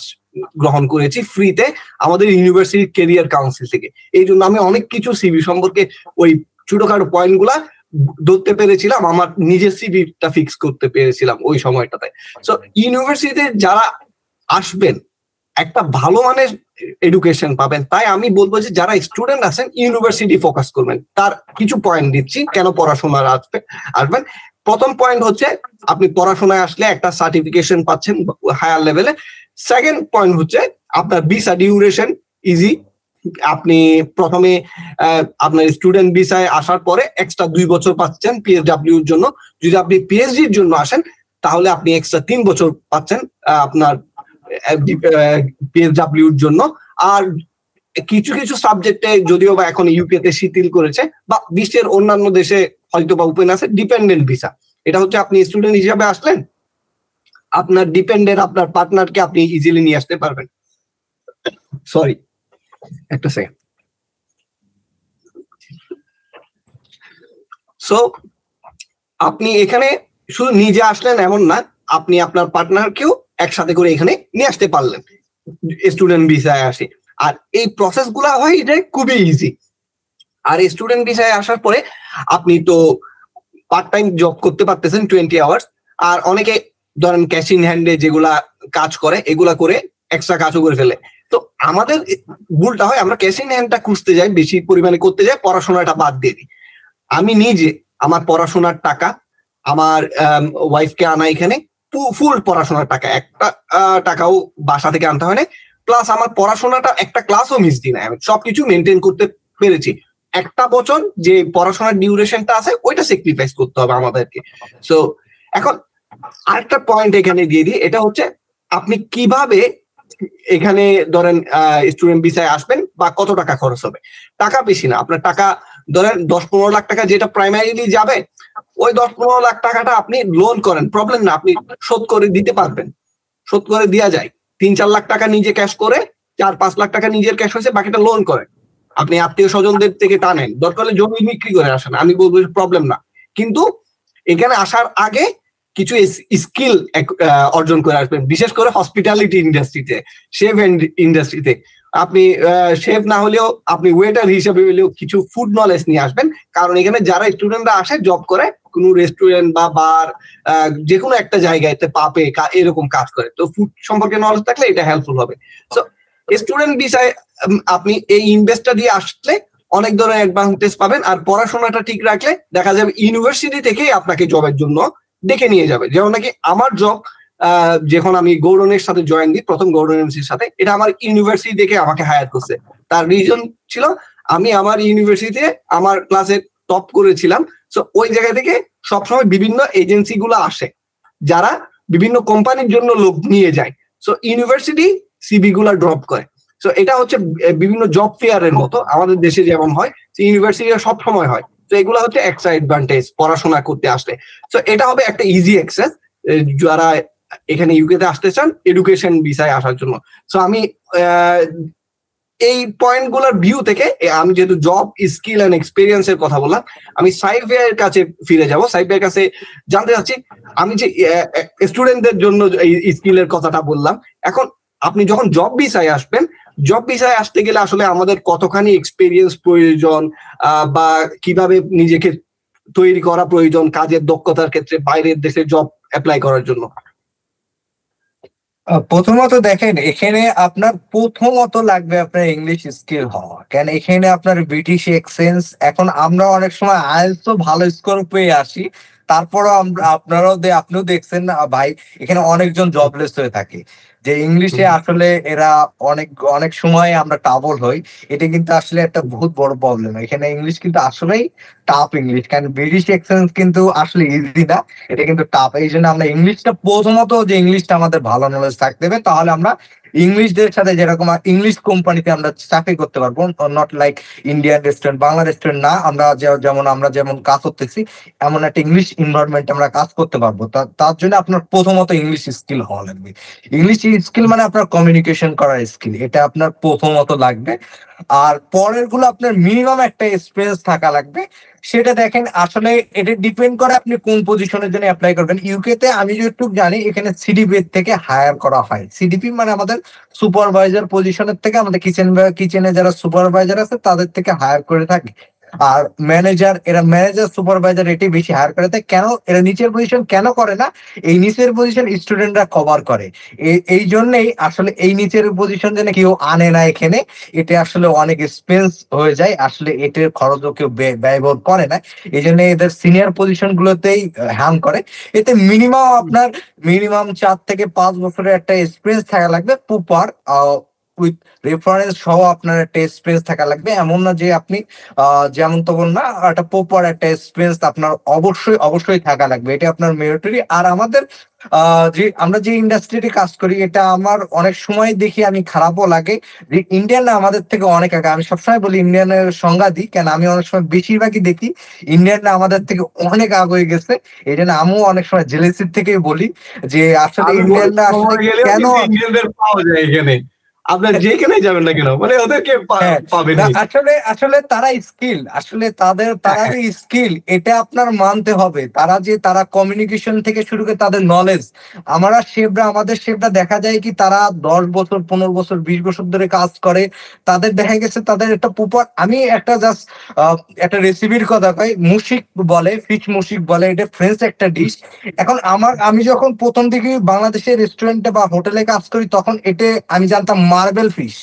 Speaker 1: গ্রহণ করেছি ফ্রিতে আমাদের ইউনিভার্সিটি কেরিয়ার কাউন্সিল থেকে। এই জন্য আমি অনেক কিছু সিবি সম্পর্কে ওই ছোটখাটো পয়েন্টগুলা ধরতে পেরেছিলাম, আমার নিজের সিবিটা ফিক্স করতে পেরেছিলাম ওই সময়টাতে। সো ইউনিভার্সিটিতে যারা আসবেন একটা ভালো মানের এডুকেশন পাবেন। তাই আমি বলব যে, যারা স্টুডেন্ট আছেন ইউনিভার্সিটি ফোকাস করবেন। তার কিছু পয়েন্ট দিচ্ছি, কেন পড়াশোনার আসবে, আসবেন। প্রথম পয়েন্ট হচ্ছে, আপনি পড়াশোনায় আসলে একটা সার্টিফিকেশন পাচ্ছেন হায়ার লেভেলে সেকেন্ড পয়েন্ট হচ্ছে, আপনার ভিসা ডিউরেশন ইজি আপনি প্রথমে আপনার স্টুডেন্ট ভিসায় আসার পরে এক্সট্রা দুই বছর পাচ্ছেন পিএসডাব্লিউর জন্য। যদি আপনি পিএইচডির জন্য আসেন, তাহলে আপনি এক্সট্রা তিন বছর পাচ্ছেন আপনার পিএসডাব্লিউর জন্য। আর কিছু কিছু সাবজেক্টে যদিও বা এখন ইউকেতে শিথিল করেছে, বা বিশ্বের অন্যান্য দেশে হয়তো বা ওপেন আছে ডিপেন্ডেন্ট ভিসা এটা হচ্ছে আপনি স্টুডেন্ট হিসাবে আসলেন, আপনার ডিপেন্ডেন্ট আপনার পার্টনারকে আপনি ইজিলি নিয়ে আসতে পারবেন। সরি একটা সেকেন্ড সো আপনি এখানে শুধু নিজে আসলেন এমন না, আপনি আপনার পার্টনারকেও একসাথে করে এখানে নিয়ে আসতে পারলেন স্টুডেন্ট ভিসায় আসে। আর এই প্রসেসগুলা হয় এটা খুবই ইজি আর স্টুডেন্ট ভিসায় আসার পরে আপনি তো পার্ট টাইম জব করতে পারতেছেন টোয়েন্টি আওয়ার্স আর অনেকে ধরেন ক্যাশ ইন হ্যান্ডে যেগুলা কাজ করে, এগুলা করে এক্সট্রা কাজও করে ফেলে। তো আমাদের ভুলটা হয়, আমরা ক্যাশ ইন হ্যান্ডটা খুঁজতে যাই, বেশি পরিমাণে করতে যাই, পড়াশোনাটা বাদ দিয়ে দিই। আমি নিজে আমার পড়াশোনার টাকা আমার ওয়াইফকে আনা এখানে ফুল পড়াশোনার টাকা। একটা টাকাও বাসা থেকে আনতে হয় না প্লাস আমার পড়াশোনাটা একটা ক্লাসও মিস দিই না আমি সবকিছু মেনটেন করতে পেরেছি। একটা বছর যে পড়াশোনার ডিউরেশনটা আছে, ওইটা স্যাক্রিফাইস করতে হবে আমাদেরকে। সো এখন আরেকটা পয়েন্ট এখানে দিয়ে দিই। এটা হচ্ছে, আপনি কীভাবে এখানে ধরেন স্টুডেন্ট ভিসায় আসবেন বা কত টাকা খরচ হবে? টাকা বেশি না। আপনার টাকা ধরেন দশ পনেরো লাখ টাকা যেটা প্রাইমারিলি যাবে, ওই দশ পনেরো লাখ টাকাটা আপনি লোন করেন। প্রবলেম না, আপনি শোধ করে দিতে পারবেন। শোধ করে দেওয়া যায়। তিন চার লাখ টাকা নিজে ক্যাশ করে, চার পাঁচ লাখ টাকা নিজের ক্যাশ হয়েছে, বাকিটা লোন করেন। আপনি আত্মীয় স্বজনদের থেকে টানেন। দরকার হলে জমি বিক্রি করে আসেন, আমি বলব প্রবলেম না। কিন্তু এখানে আসার আগে কিছু স্কিল অর্জন করে আসবেন। বিশেষ করে হসপিটালিটি ইন্ডাস্ট্রিতে শেভ ইন্ডাস্ট্রিতে আপনি শেফ না হলেও আপনি ওয়েটার হিসেবে হলেও কিছু ফুড নলেজ নিয়ে আসবেন। কারণ এখানে যারা স্টুডেন্টরা আসে জব করে, কোনো রেস্টুরেন্ট বা বার যে কোনো একটা জায়গায় পাপে এরকম কাজ করে। তো ফুড সম্পর্কে নলেজ থাকলে এটা হেল্পফুল হবে। তো স্টুডেন্ট বিষয়ে আপনি এই ইনভেস্টটা দিয়ে আসলে অনেক ধরনের অ্যাডভান্টেজ পাবেন। আর পড়াশোনাটা ঠিক রাখলে দেখা যাবে ইউনিভার্সিটি থেকেই আপনাকে জবের জন্য ডেকে নিয়ে যাবে। যেমন নাকি আমার জব যখন আমি গৌরনের সাথে জয়েন দিই, প্রথম গৌরন এমসির সাথে, এটা আমার ইউনিভার্সিটি দেখে আমাকে হায়ার করছে। তার রিজন ছিল, আমি আমার ইউনিভার্সিটিতে আমার ক্লাসে টপ করেছিলাম। সো ওই জায়গা থেকে সবসময় বিভিন্ন এজেন্সি গুলো আসে, যারা বিভিন্ন কোম্পানির জন্য লোক নিয়ে যায়। সো ইউনিভার্সিটি সিবি গুলা ড্রপ করে। সো এটা হচ্ছে বিভিন্ন জব ফেয়ারের মতো। আমাদের দেশে যেমন হয় ইউনিভার্সিটি সব সময় হয়। তো এগুলো হচ্ছে এক্সট্রা অ্যাডভান্টেজ পড়াশোনা করতে আসলে। তো এটা হবে একটা ইজি অ্যাক্সেস যারা এখানে ইউকেতে আসতে চান এডুকেশন বিষয়ে আসার জন্য। সো আমি এই পয়েন্টগুলোর ভিউ থেকে আমি যেহেতু জব স্কিল অ্যান্ড এক্সপিরিয়েন্স এর কথা বললাম, আমি সাইফের কাছে ফিরে যাব। সাইফের কাছে জানতে চাচ্ছি, আমি যে স্টুডেন্টদের জন্য এই স্কিলের কথাটা বললাম, এখন আপনি যখন জব বিষয়ে আসবেন জব বিষয়ে আসতে গেলে আসলে আমাদের কতখানি এক্সপিরিয়েন্স প্রয়োজন বা কীভাবে নিজেকে তৈরি করা প্রয়োজন কাজের দক্ষতার ক্ষেত্রে, বাইরের দেশে জব অ্যাপ্লাই করার জন্য?
Speaker 2: প্রথমত দেখেন, এখানে আপনার প্রথমত লাগবে আপনার ইংলিশ স্কিল হওয়া। কেন এখানে আপনার ব্রিটিশ এক্সেন্স এখন আমরা অনেক সময় তো ভালো স্কোর পেয়ে আসি। তারপরও আমরা আপনারাও আপনিও দেখছেন ভাই, এখানে অনেকজন জবলেস হয়ে থাকে। যে ইংলিশে আসলে এরা অনেক অনেক সময় আমরা টাবল হই এটা কিন্তু আসলে একটা বহুত বড় প্রবলেম এখানে ইংলিশ কিন্তু আসলেই টাফ ইংলিশ কারণ ব্রিটিশ এক্সেন্স কিন্তু আসলে ইজি না এটা কিন্তু টাফ এই জন্য আমরা ইংলিশটা প্রথমত যে ইংলিশটা আমাদের ভালো নলেজ থাকতে হবে তাহলে আমরা ইংলিশদের সাথে যেরকম ইংলিশ কোম্পানিতে আমরা চাকরি করতে পারব not like Indian restaurant Bangla restaurant না, আমরা যেমন আমরা যেমন কাজ করতেছি, এমন একটা ইংলিশ এনভায়রনমেন্ট আমরা কাজ করতে পারব। তার জন্য আপনার প্রথমত ইংলিশ স্কিল হওয়া লাগবে। ইংলিশ স্কিল মানে আপনার কমিউনিকেশন করার স্কিল এটা আপনার প্রথমত লাগবে। আর পরেরগুলো আপনার মিনিমাম একটা এক্সপিরিয়েন্স থাকা লাগবে। সেটা দেখেন, আসলে এটা ডিপেন্ড করে আপনি কোন পজিশনের জন্য অ্যাপ্লাই করবেন। ইউকে তে আমি যেটুকু জানি, এখানে সিডিপি থেকে হায়ার করা হয়। সিডিপি মানে আমাদের সুপারভাইজার পজিশনের থেকে আমাদের কিচেন কিচেনে যারা সুপারভাইজার আছে, তাদের থেকে হায়ার করে থাকে। আর ম্যানেজার এরা ম্যানেজার সুপারভাইজার এটি বেশি হায়ার করে। তাই কেন এরা নিচের পজিশন কেন করে না? এই নিচের পজিশন স্টুডেন্টরা কভার করে। এই জন্যই আসলে এই নিচের পজিশন যেন কেউ আনে না এখানে এটা আসলে অনেক এক্সপেন্স হয়ে যায়। আসলে এটির খরচও কেউ ব্যয়বহর করে না। এই জন্য এদের সিনিয়র পজিশন গুলোতেই হ্যাম করে। এতে মিনিমাম আপনার মিনিমাম চার থেকে পাঁচ বছরের একটা এক্সপিরিয়েন্স থাকা লাগবে। প্রপার উইথ রেফারেন্স সহ আপনার একটা এক্সপিরিয়েন্স থাকা লাগবে। এমন না যে আপনি যেমন তখন না একটা প্রপার একটা এক্সপিরিয়েন্স আপনার অবশ্যই অবশ্যই থাকা লাগবে। এটা আপনার মেরিটরি আর আমাদের যে আমরা যে ইন্ডাস্ট্রিতে কাজ করি এটা আমার অনেক সময় দেখি আমি খারাপও লাগে। যে ইন্ডিয়ানরা আমাদের থেকে অনেক আগে আমি সবসময় বলি ইন্ডিয়ানের সংজ্ঞা দিই কেন আমি অনেক সময় বেশিরভাগই দেখি ইন্ডিয়ানরা আমাদের থেকে অনেক আগে গেছে। এই জন্য আমিও অনেক সময় জেলেসির থেকেই বলি যে আসলে ইন্ডিয়ানরা আসলে কেন
Speaker 1: পাওয়া যায় এখানে। আপনার যেখানে যাবেন না কেন? মানে ওদেরকে
Speaker 2: হ্যাঁ, পাবেন আসলে আসলে তারা স্কিল আসলে তাদের তারা যে স্কিল এটা আপনার মানতে হবে। তারা যে তারা কমিউনিকেশন থেকে শুরু করে তাদের নলেজ আমরা শেফরা আমাদের শেফরা দেখা যায় কি তারা দশ বছর পনেরো বছর বিশ বছর ধরে কাজ করে। তাদের দেখা গেছে তাদের একটা প্রপার আমি একটা জাস্ট একটা রেসিপির কথা কই মুশিক বলে ফিশ মুশিক বলে এটা ফ্রেঞ্চ একটা ডিশ এখন আমার আমি যখন প্রথম দিকে বাংলাদেশের রেস্টুরেন্টে বা হোটেলে কাজ করি তখন এটা আমি জানতাম মার্বেল ফিশ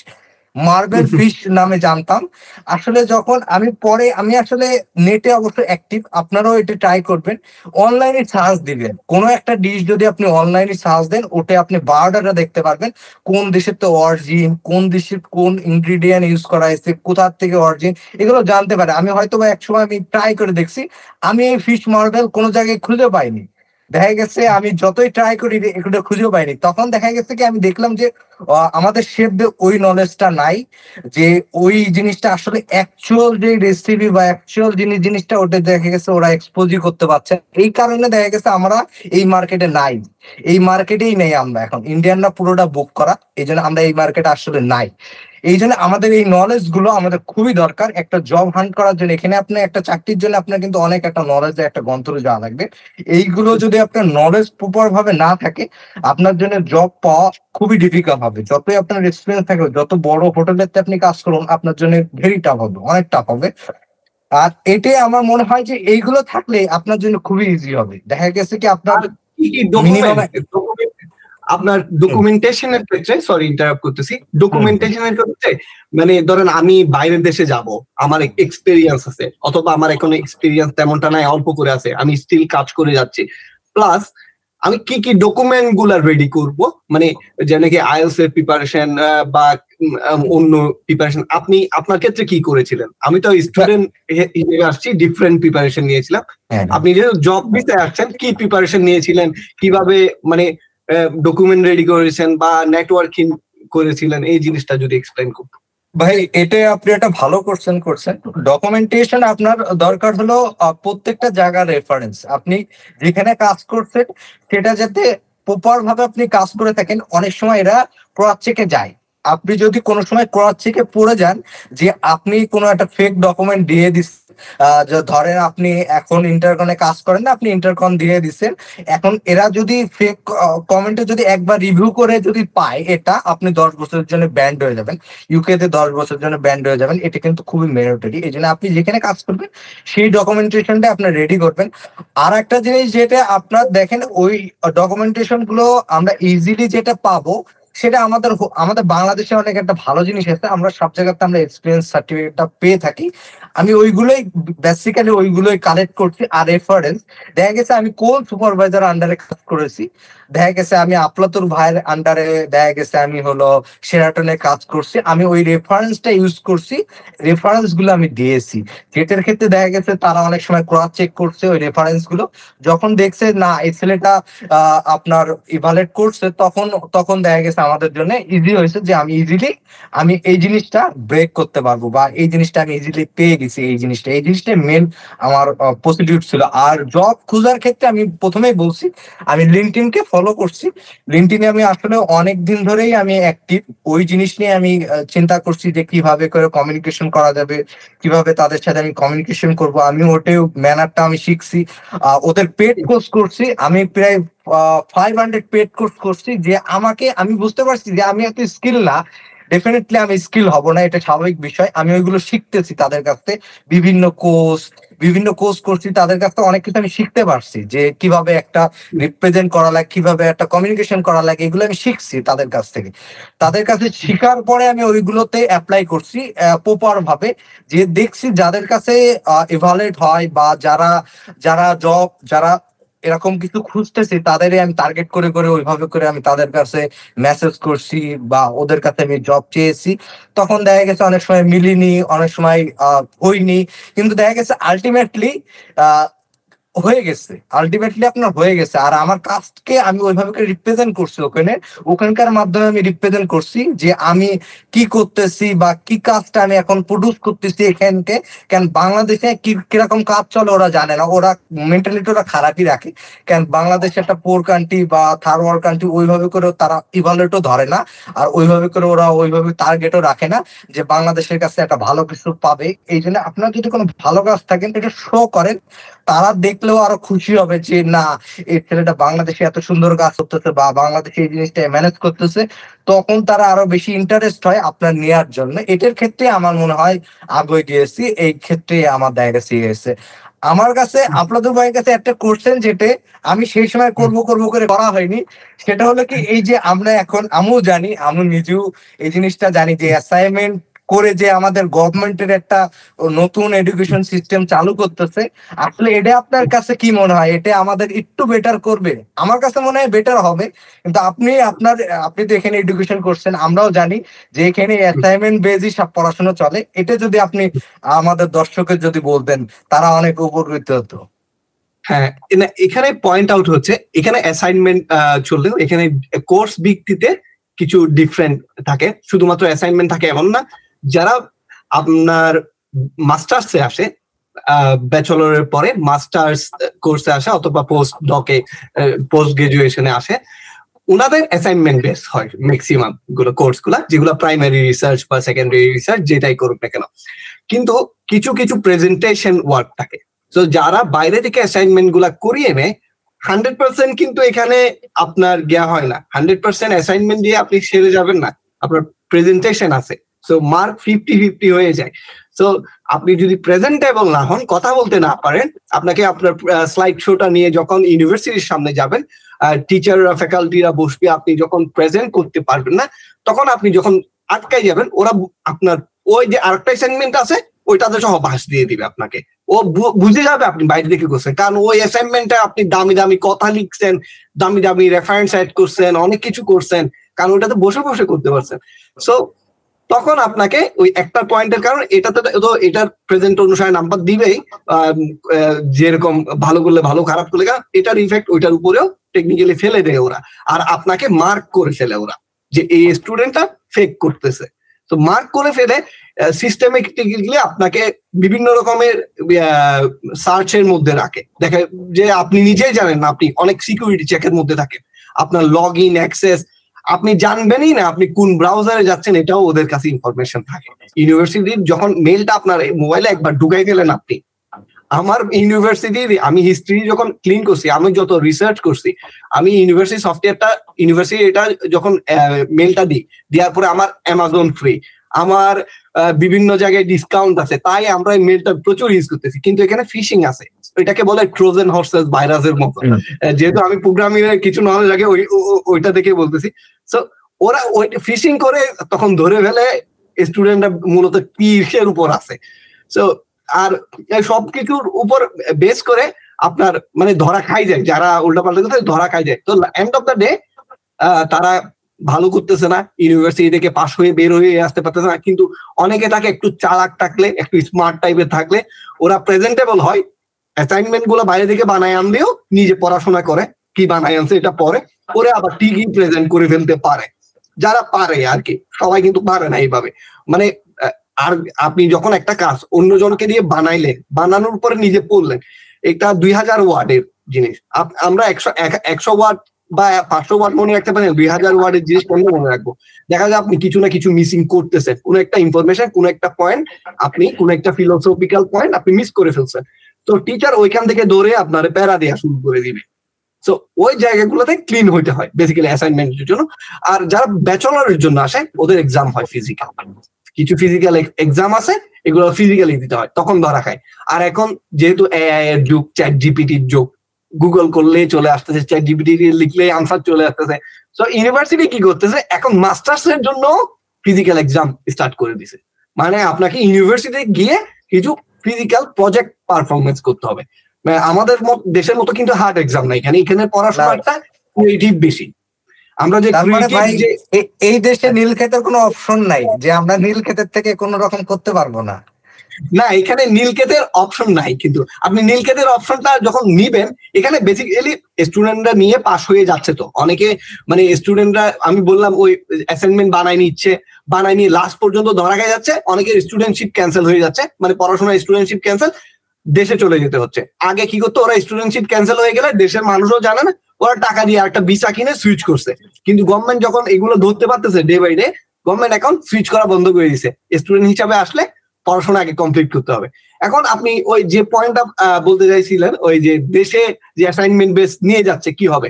Speaker 2: মার্বেল ফিশ নামে জানতাম। আসলে যখন আমি পরে আমি আসলে নেটে অবশ্য অ্যাক্টিভ আপনারাও এটা ট্রাই করবেন। অনলাইনে সার্চ দিবেন। কোনো একটা ডিশ যদি আপনি অনলাইনে সার্চ দেন ওটা আপনি বারোটা দেখতে পারবেন। কোন দেশের তো অরিজিন কোন দেশের কোন ইনগ্রিডিয়েন্ট ইউজ করা হয়েছে কোথার থেকে অরিজিন এগুলো জানতে পারে। আমি হয়তো বা একসময় আমি ট্রাই করে দেখছি। আমি এই ফিশ মার্বেল কোনো জায়গায় খুঁজে পাইনি। দেখা গেছে আমি যতই ট্রাই করি এগুলো খুঁজেও পাইনি। তখন দেখা গেছে কি আমি দেখলাম যে আমাদের শেফদের ওই নলেজটা নাই যে ওই জিনিসটা আসলে অ্যাকচুয়াল যে রেসিপি বা অ্যাকচুয়াল জিনিস জিনিসটা ওটা দেখা গেছে ওরা এক্সপোজই করতে পারছে এই কারণে দেখা গেছে আমরা এই মার্কেটে নাই। এই মার্কেটেই নেই আমরা এখন। ইন্ডিয়ানরা পুরোটা বুক করা, এই জন্য আমরা এই মার্কেটে আসলে নাই। এই জন্য আমাদের এই নলেজগুলো আমাদের খুবই দরকার। একটা জব হান্ট করার জন্য। এখানে আপনি একটা চাকরির জন্য আপনার কিন্তু অনেক একটা নলেজ একটা গন্তরে যাওয়া লাগবে। এইগুলো যদি আপনার নলেজ প্রপার ভাবে না থাকে, আপনার জন্য জব পাওয়া খুবই ডিফিকাল্ট হবে। যতই আপনার এক্সপিরিয়েন্স থাকবে যত বড় হোটেলেতে আপনি কাজ করুন আপনার জন্য ভেরি টাফ হবে অনেক টাফ হবে। আর এটাই আমার মনে হয় যে এইগুলো থাকলে আপনার জন্য খুবই ইজি হবে। দেখা গেছে কি আপনার
Speaker 1: আপনার ডকুমেন্টেশনের ক্ষেত্রে সরি ইন্টারাপ্ট করতেছি। ডকুমেন্টেশনের ক্ষেত্রে মানে ধরেন আমি বাইরের দেশে যাব আমার এক্সপিরিয়েন্স আছে অথবা আমার এখন এক্সপিরিয়েন্স তেমনটা নাই অল্প করে আছে আমি স্টিল কাজ করে যাচ্ছি। প্লাস আমি কি কি ডকুমেন্টগুলা রেডি করব? মানে যেন কি আইএলস এর প্রিপারেশন বা অন্য প্রিপারেশন আপনি আপনার ক্ষেত্রে কি করেছিলেন? আমি তো স্টুডেন্ট হিসেবে আসছি ডিফারেন্ট প্রিপারেশন নিয়েছিলাম।
Speaker 2: হ্যাঁ,
Speaker 1: আপনি যেহেতু জব ভিসায় আসছেন কি প্রিপারেশন নিয়েছিলেন? কীভাবে মানে ডকুমেন্ট রেডি করেছেন বা নেটওয়ার্কিং করেছিলেন? এই জিনিসটা যদি এক্সপ্লেন করতেন।
Speaker 2: ভাই এটা আপনি একটা ভালো কোশ্চেন করছেন। ডকুমেন্টেশন আপনার দরকার হলো প্রত্যেকটা জায়গার রেফারেন্স আপনি যেখানে কাজ করছেন, সেটা যাতে প্রপার ভাবে আপনি কাজ করে থাকেন, অনেক সময় এরা ক্রস চেকে যায়। আপনি যদি কোনো সময় ক্রস চেকে পড়ে যান, যে আপনি কোনো একটা ফেক ডকুমেন্ট দিয়ে যে ধরেন আপনি এখন ইন্টারকনে কাজ করেন না, আপনি ইন্টারকন দিয়ে দিচ্ছেন এখন এরা যদি ফেক কমেন্টে যদি একবার রিভিউ করে যদি পায় এটা, আপনি দশ বছরের জন্য ব্যান্ড হয়ে যাবেন। ইউকে তে দশ বছরের জন্য ব্যান্ড হয়ে যাবেন। এটা কিন্তু খুবই মেরিটরি এই জন্য আপনি যেখানে কাজ করবেন, সেই ডকুমেন্টেশনটা আপনার রেডি করবেন। আর একটা জিনিস যেটা আপনার দেখেন, ওই ডকুমেন্টেশনগুলো আমরা ইজিলি যেটা পাবো, সেটা আমাদের আমাদের বাংলাদেশে অনেক একটা ভালো জিনিস আছে। আমরা সব জায়গাতে আমরা এক্সপিরিয়েন্স সার্টিফিকেটটা পেয়ে থাকি। আমি ওইগুলোই বেসিক্যালি ওইগুলোই কালেক্ট করছি আর রেফারেন্স দেখা গেছে আমি কোন সুপারভাইজার আন্ডারে কাজ করেছি। দেখা গেছে আমি আপলাতুর ভাইয়ের আন্ডারে দেখা গেছে আমি হলো সেরাটনে কাজ করছি। আমি ওই রেফারেন্সটা ইউজ করছি। রেফারেন্সগুলো আমি দিয়েছি। যেটার ক্ষেত্রে দেখা গেছে তারা অনেক সময় ক্রস চেক করছে ওই রেফারেন্সগুলো। যখন দেখছে না, এই ছেলেটা আপনার ইভালেট করছে, তখন তখন দেখা গেছে আমাদের জন্য ইজি হয়েছে যে আমি ইজিলি আমি এই জিনিসটা ব্রেক করতে পারব বা এই জিনিসটা আমি ইজিলি পেয়ে গেছি এই জিনিসটা। এই জিনিসটা মেন আমার পজিটিভ ছিল। আর জব খোঁজার ক্ষেত্রে আমি প্রথমেই বলছি, আমি লিঙ্কটিনকে ফলো করছি। লিঙ্কটিনে আমি আসলে অনেক দিন ধরেই আমি অ্যাক্টিভ ওই জিনিস নিয়ে আমি চিন্তা করছি যে কীভাবে করে কমিউনিকেশন করা যাবে, কীভাবে তাদের সাথে আমি কমিউনিকেশন করব। আমি ওটাই ম্যানারটা আমি শিখছি। ওদের পেড কোর্স করছি। আমি প্রায় ফাইভ হান্ড্রেড পেড কোর্স করছি যে আমাকে, আমি বুঝতে পারছি যে আমি এত স্কিল না। ডেফিনেটলি আমি স্কিল হব না, এটা স্বাভাবিক বিষয়। আমি ওইগুলো শিখতেছি তাদের কাছ বিভিন্ন কোর্স বিভিন্ন কোর্স করছি, তাদের কাছ অনেক কিছু আমি শিখতে পারছি। যে কীভাবে একটা রিপ্রেজেন্ট করা লাগে, কীভাবে একটা কমিউনিকেশন করা লাগে, এগুলো আমি শিখছি তাদের কাছ থেকে। তাদের কাছে শেখার পরে আমি ওইগুলোতে অ্যাপ্লাই করছি প্রপার ভাবে। যে দেখছি যাদের কাছে ইভালুয়েট হয় বা যারা যারা জব যারা এরকম কিছু খুঁজতেছি, তাদেরই আমি টার্গেট করে করে, ওইভাবে করে আমি তাদের কাছে মেসেজ করছি বা ওদের কাছে আমি জব চেয়েছি। তখন দেখা গেছে অনেক সময় মিলিনি, অনেক সময় হইনি। কিন্তু দেখা গেছে আলটিমেটলি হয়ে গেছে। আলটিমেটলি আপনার হয়ে গেছে। আর আমার কাজকে আমি ওইভাবে রিপ্রেজেন্ট করছি ওখানে। ওখানকার মাধ্যমে আমি রিপ্রেজেন্ট করছি যে আমি কি করতেছি বা কি কাজটা আমি এখন প্রডিউস করতেছি এখানকে। কেন বাংলাদেশে কি, কীরকম কাজ চলে ওরা জানে না। ওরা মেন্টালিটি ওরা খারাপই রাখে। কেন বাংলাদেশে একটা পোর কান্ট্রি বা থার্ড ওয়ার্ল্ড কান্ট্রি ওইভাবে করে তারা ইভালুয়েটও ধরে না। আর ওইভাবে করে ওরা ওইভাবে টার্গেটও রাখে না যে বাংলাদেশের কাছে একটা ভালো কিছু পাবে। এই জন্য আপনার যদি কোনো ভালো কাজ থাকেন এটা শো করেন। তারা দেখলেও আরও খুশি হবে যে না এই ছেলেটা বাংলাদেশে এত সুন্দর কাজ করতেছে বা বাংলাদেশে এই জিনিসটা ম্যানেজ করতেছে। তখন তারা আরও বেশি ইন্টারেস্ট হয় আপনার নেয়ার জন্য। এটার ক্ষেত্রে আমার মনে হয় আগে গিয়েছি এই ক্ষেত্রে আমার দেখা গেছে আমার কাছে আপনাদের ভাইয়ের কাছে একটা কোশ্চেন যেটা আমি সেই সময় করব করব করে করা হয়নি। সেটা হলো কি এই যে আমরা এখন আমিও জানি আমি নিজেও এই জিনিসটা জানি যে অ্যাসাইনমেন্ট করে যে আমাদের গভর্নমেন্টের একটা নতুন এডুকেশন সিস্টেম চালু করতেছে, আসলে এটা আপনার কাছে কি মনে হয়? এটা আমাদের একটু বেটার করবে? আমার কাছে মনে হয় বেটার হবে। কিন্তু আপনি, আপনার, আপনি তো এখানে এডুকেশন করছেন, আমরাও জানি যে এখানে অ্যাসাইনমেন্ট বেজই সব পড়াশোনা চলে। এটা যদি আপনি আমাদের দর্শকের যদি বলতেন, তারা অনেক উপকৃত হতো।
Speaker 1: হ্যাঁ এখানে পয়েন্ট আউট হচ্ছে, এখানে অ্যাসাইনমেন্ট চললেও এখানে কোর্স ভিত্তিতে কিছু ডিফারেন্ট থাকে। শুধুমাত্র অ্যাসাইনমেন্ট থাকে এমন না যারা আপনার মাস্টার্সে আসে ব্যাচেলরের পরে মাস্টার্স কোর্সে আসে অথবা পোস্ট ডকে পোস্ট গ্রাজুয়েশনে আসে ওনাদের অ্যাসাইনমেন্ট বেস হয় ম্যাক্সিমামগুলো কোর্সগুলা, যেগুলো প্রাইমারি রিসার্চ বা সেকেন্ডারি রিসার্চ যেটাই করুক না কেন। কিন্তু কিছু কিছু প্রেজেন্টেশন ওয়ার্ক থাকে। তো যারা বাইরে থেকে অ্যাসাইনমেন্টগুলা করিয়ে নেয় হান্ড্রেড পার্সেন্ট কিন্তু এখানে আপনার জ্ঞা হয় না। হান্ড্রেড পার্সেন্ট অ্যাসাইনমেন্ট দিয়ে আপনি সেরে যাবেন না। আপনার প্রেজেন্টেশন আছে। সো মার্ক ফিফটি ফিফটি হয়ে যায়। সো আপনি যদি প্রেজেন্টেবল না হন, কথা বলতে না পারেন, আপনাকে আপনার স্লাইড শোটা নিয়ে যখন ইউনিভার্সিটির সামনে যাবেন টিচাররা ফ্যাকাল্টিরা বসবে, আপনি যখন প্রেজেন্ট করতে পারবেন না, তখন আপনি যখন আটকাই যাবেন, ওরা আপনার, ওই যে আরেকটা অ্যাসাইনমেন্ট আছে, ওইটাতে সহ বাস দিয়ে দিবে আপনাকে। ও বুঝে যাবে আপনি বাইরে থেকে করছেন, কারণ ওই অ্যাসাইনমেন্টটা আপনি দামি দামি কথা লিখছেন, দামি দামি রেফারেন্স অ্যাড করছেন, অনেক কিছু করছেন, কারণ ওটাতে বসে বসে করতে পারছেন। সো তখন আপনাকে ওই একটা পয়েন্টের কারণ এটাতে তো এটার প্রেজেন্ট অনুসারে নাম্বার দিবেই যেরকম ভালো করলে ভালো, খারাপ করলে এটার ইফেক্ট ওইটার উপরেও টেকনিক্যালি ফেলে দেয় ওরা। আর আপনাকে মার্ক করে ফেলে ওরা যে এই স্টুডেন্টটা ফেক করতেছে। তো মার্ক করে ফেলে সিস্টেমেটিকলি আপনাকে বিভিন্ন রকমের সার্চের মধ্যে রাখে। দেখে যে আপনি নিজেই জানেন না আপনি, অনেক সিকিউরিটি চেকের মধ্যে থাকেন। আপনার লগ ইন অ্যাক্সেস আপনি জানবেনই না আপনি কোন ব্রাউজারে যাচ্ছেন এটাও ওদের কাছে ইনফরমেশন থাকে। ইউনিভার্সিটির যখন মেলটা আপনার মোবাইলে একবার ঢুকাই গেলেন আপনি আমার ইউনিভার্সিটির আমি হিস্ট্রি যখন ক্লিন করছি আমি যত রিসার্চ করছি আমি ইউনিভার্সিটি সফটওয়্যারটা ইউনিভার্সিটি এটা যখন মেলটা দিই দেওয়ার পরে আমার অ্যামাজন ফ্রি আমার বিভিন্ন জায়গায় ডিসকাউন্ট আছে তাই আমরা মেলটা প্রচুর ইউজ করতেছি কিন্তু এখানে ফিশিং আছে। এটাকে বলে ট্রোজেন হর্সেস ভাইরাসের মতো। যেহেতু আমি প্রোগ্রামিং এর কিছু নলেজ আগে ওইটা দেখে বলতেছি সো ওরা ওই ফিশিং করে তখন ধরে ফেলে স্টুডেন্টরা মূলত কিসের উপর আছে। সো আর সবকিছুর উপর বেস করে আপনার মানে ধরা খাই যায়, যারা উল্টাপাল্টা করতে ধরা খাই যায়। তো এন্ড অফ দ্য ডে তারা ভালো করতেছে না ইউনিভার্সিটি থেকে পাশ হয়ে বের হয়ে আসতে পারতেছে না। কিন্তু অনেকে তাকে একটু চালাক থাকলে, একটু স্মার্ট টাইপের থাকলে, ওরা প্রেজেন্টেবল হয় অ্যাসাইনমেন্টগুলো বাইরে থেকে বানায় আনলেও নিজে পড়াশোনা করে, কি বানায় আনছে এটা পরে। ওরে আবার ঠিকই প্রেজেন্ট করে ফেলতে পারে। যারা পারে আর কি, সবাই কিন্তু পারে না এইভাবে। মানে আর আপনি যখন একটা কাজ অন্যজনকে দিয়ে বানাইলেন, বানানোর পরে নিজে পড়লেন, এটা দুই হাজার ওয়ার্ডের জিনিস। আমরা একশো একশো ওয়ার্ড বা পাঁচশো ওয়ার্ড মনে রাখতে পারেন, দুই হাজার ওয়ার্ডের জিনিস কেমন মনে রাখব? দেখা যায় আপনি কিছু না কিছু মিসিং করতেছেন। কোনো একটা ইনফরমেশন কোনো একটা পয়েন্ট আপনি কোন একটা ফিলোসফিক্যাল পয়েন্ট আপনি মিস করে ফেলছেন। তো টিচার ওইখান থেকে দৌড়ে আপনার প্যারা দেওয়া শুরু করে দিবে। তো ওই জায়গাগুলোতে ক্লিন হইতে হয় বেসিক্যালি অ্যাসাইনমেন্টের জন্য। আর যারা ব্যাচেলরের জন্য আসে, ওদের এক্সাম হয় ফিজিক্যাল কিছু ফিজিক্যাল এক্সাম আছে, এগুলো ফিজিক্যালি দিতে হয়, তখন ধরা খায়। আর এখন যেহেতু এআই এর যুগ চ্যাট জিপিটির যুগ গুগল করলে চলে আসতেছে চ্যাট জিপিটি লিখলে আনসার চলে আসতেছে। তো ইউনিভার্সিটি কি করতেছে, এখন মাস্টার্স এর জন্য ফিজিক্যাল এক্সাম স্টার্ট করে দিছে। মানে আপনাকে ইউনিভার্সিটি গিয়ে কিছু ফিজিক্যাল প্রজেক্ট পারফরমেন্স করতে হবে। আমাদের দেশের মতো কিন্তু হার্ড এক্সাম নাই। এখানে এখানে পড়াশোনাটা ক্রিয়েটিভ বেশি। আমরা যে
Speaker 2: এই দেশে নীল ক্ষেতের কোনো অপশন নাই যে আমরা নীল ক্ষেতের থেকে কোন রকম করতে পারব না।
Speaker 1: না এখানে নীলকেতের অপশন নাই কিন্তু। আপনি নীলকেতের অপশনটা যখন নিবেন এখানে বেসিক্যালি স্টুডেন্টরা নিয়ে পাস হয়ে যাচ্ছে তো। অনেকে মানে স্টুডেন্টরা আমি বললাম ওই অ্যাসাইনমেন্ট বানাই নিচ্ছে বানাই নিয়ে লাস্ট পর্যন্ত ধরা যাচ্ছে। অনেকের স্টুডেন্টশিপ ক্যান্সেল হয়ে যাচ্ছে। মানে পড়াশোনা স্টুডেন্টশিপ ক্যান্সেল দেশে চলে যেতে হচ্ছে। আগে কি করতো? ওরা স্টুডেন্টশিপ ক্যান্সেল হয়ে গেলে দেশের মানুষও জানে না, ওরা টাকা দিয়ে একটা ভিসা কিনে সুইচ করছে। কিন্তু গভর্নমেন্ট যখন এগুলো ধরতে পারতেছে day by day government account switch করা বন্ধ করে দিছে স্টুডেন্ট হিসাবে আসলে পড়াশোনা আগে কমপ্লিট করতে হবে। এখন আপনি ওই যে পয়েন্টটা বলতে চাইছিলেন, ওই যে দেশে যে অ্যাসাইনমেন্ট বেস নিয়ে যাচ্ছে, কি হবে?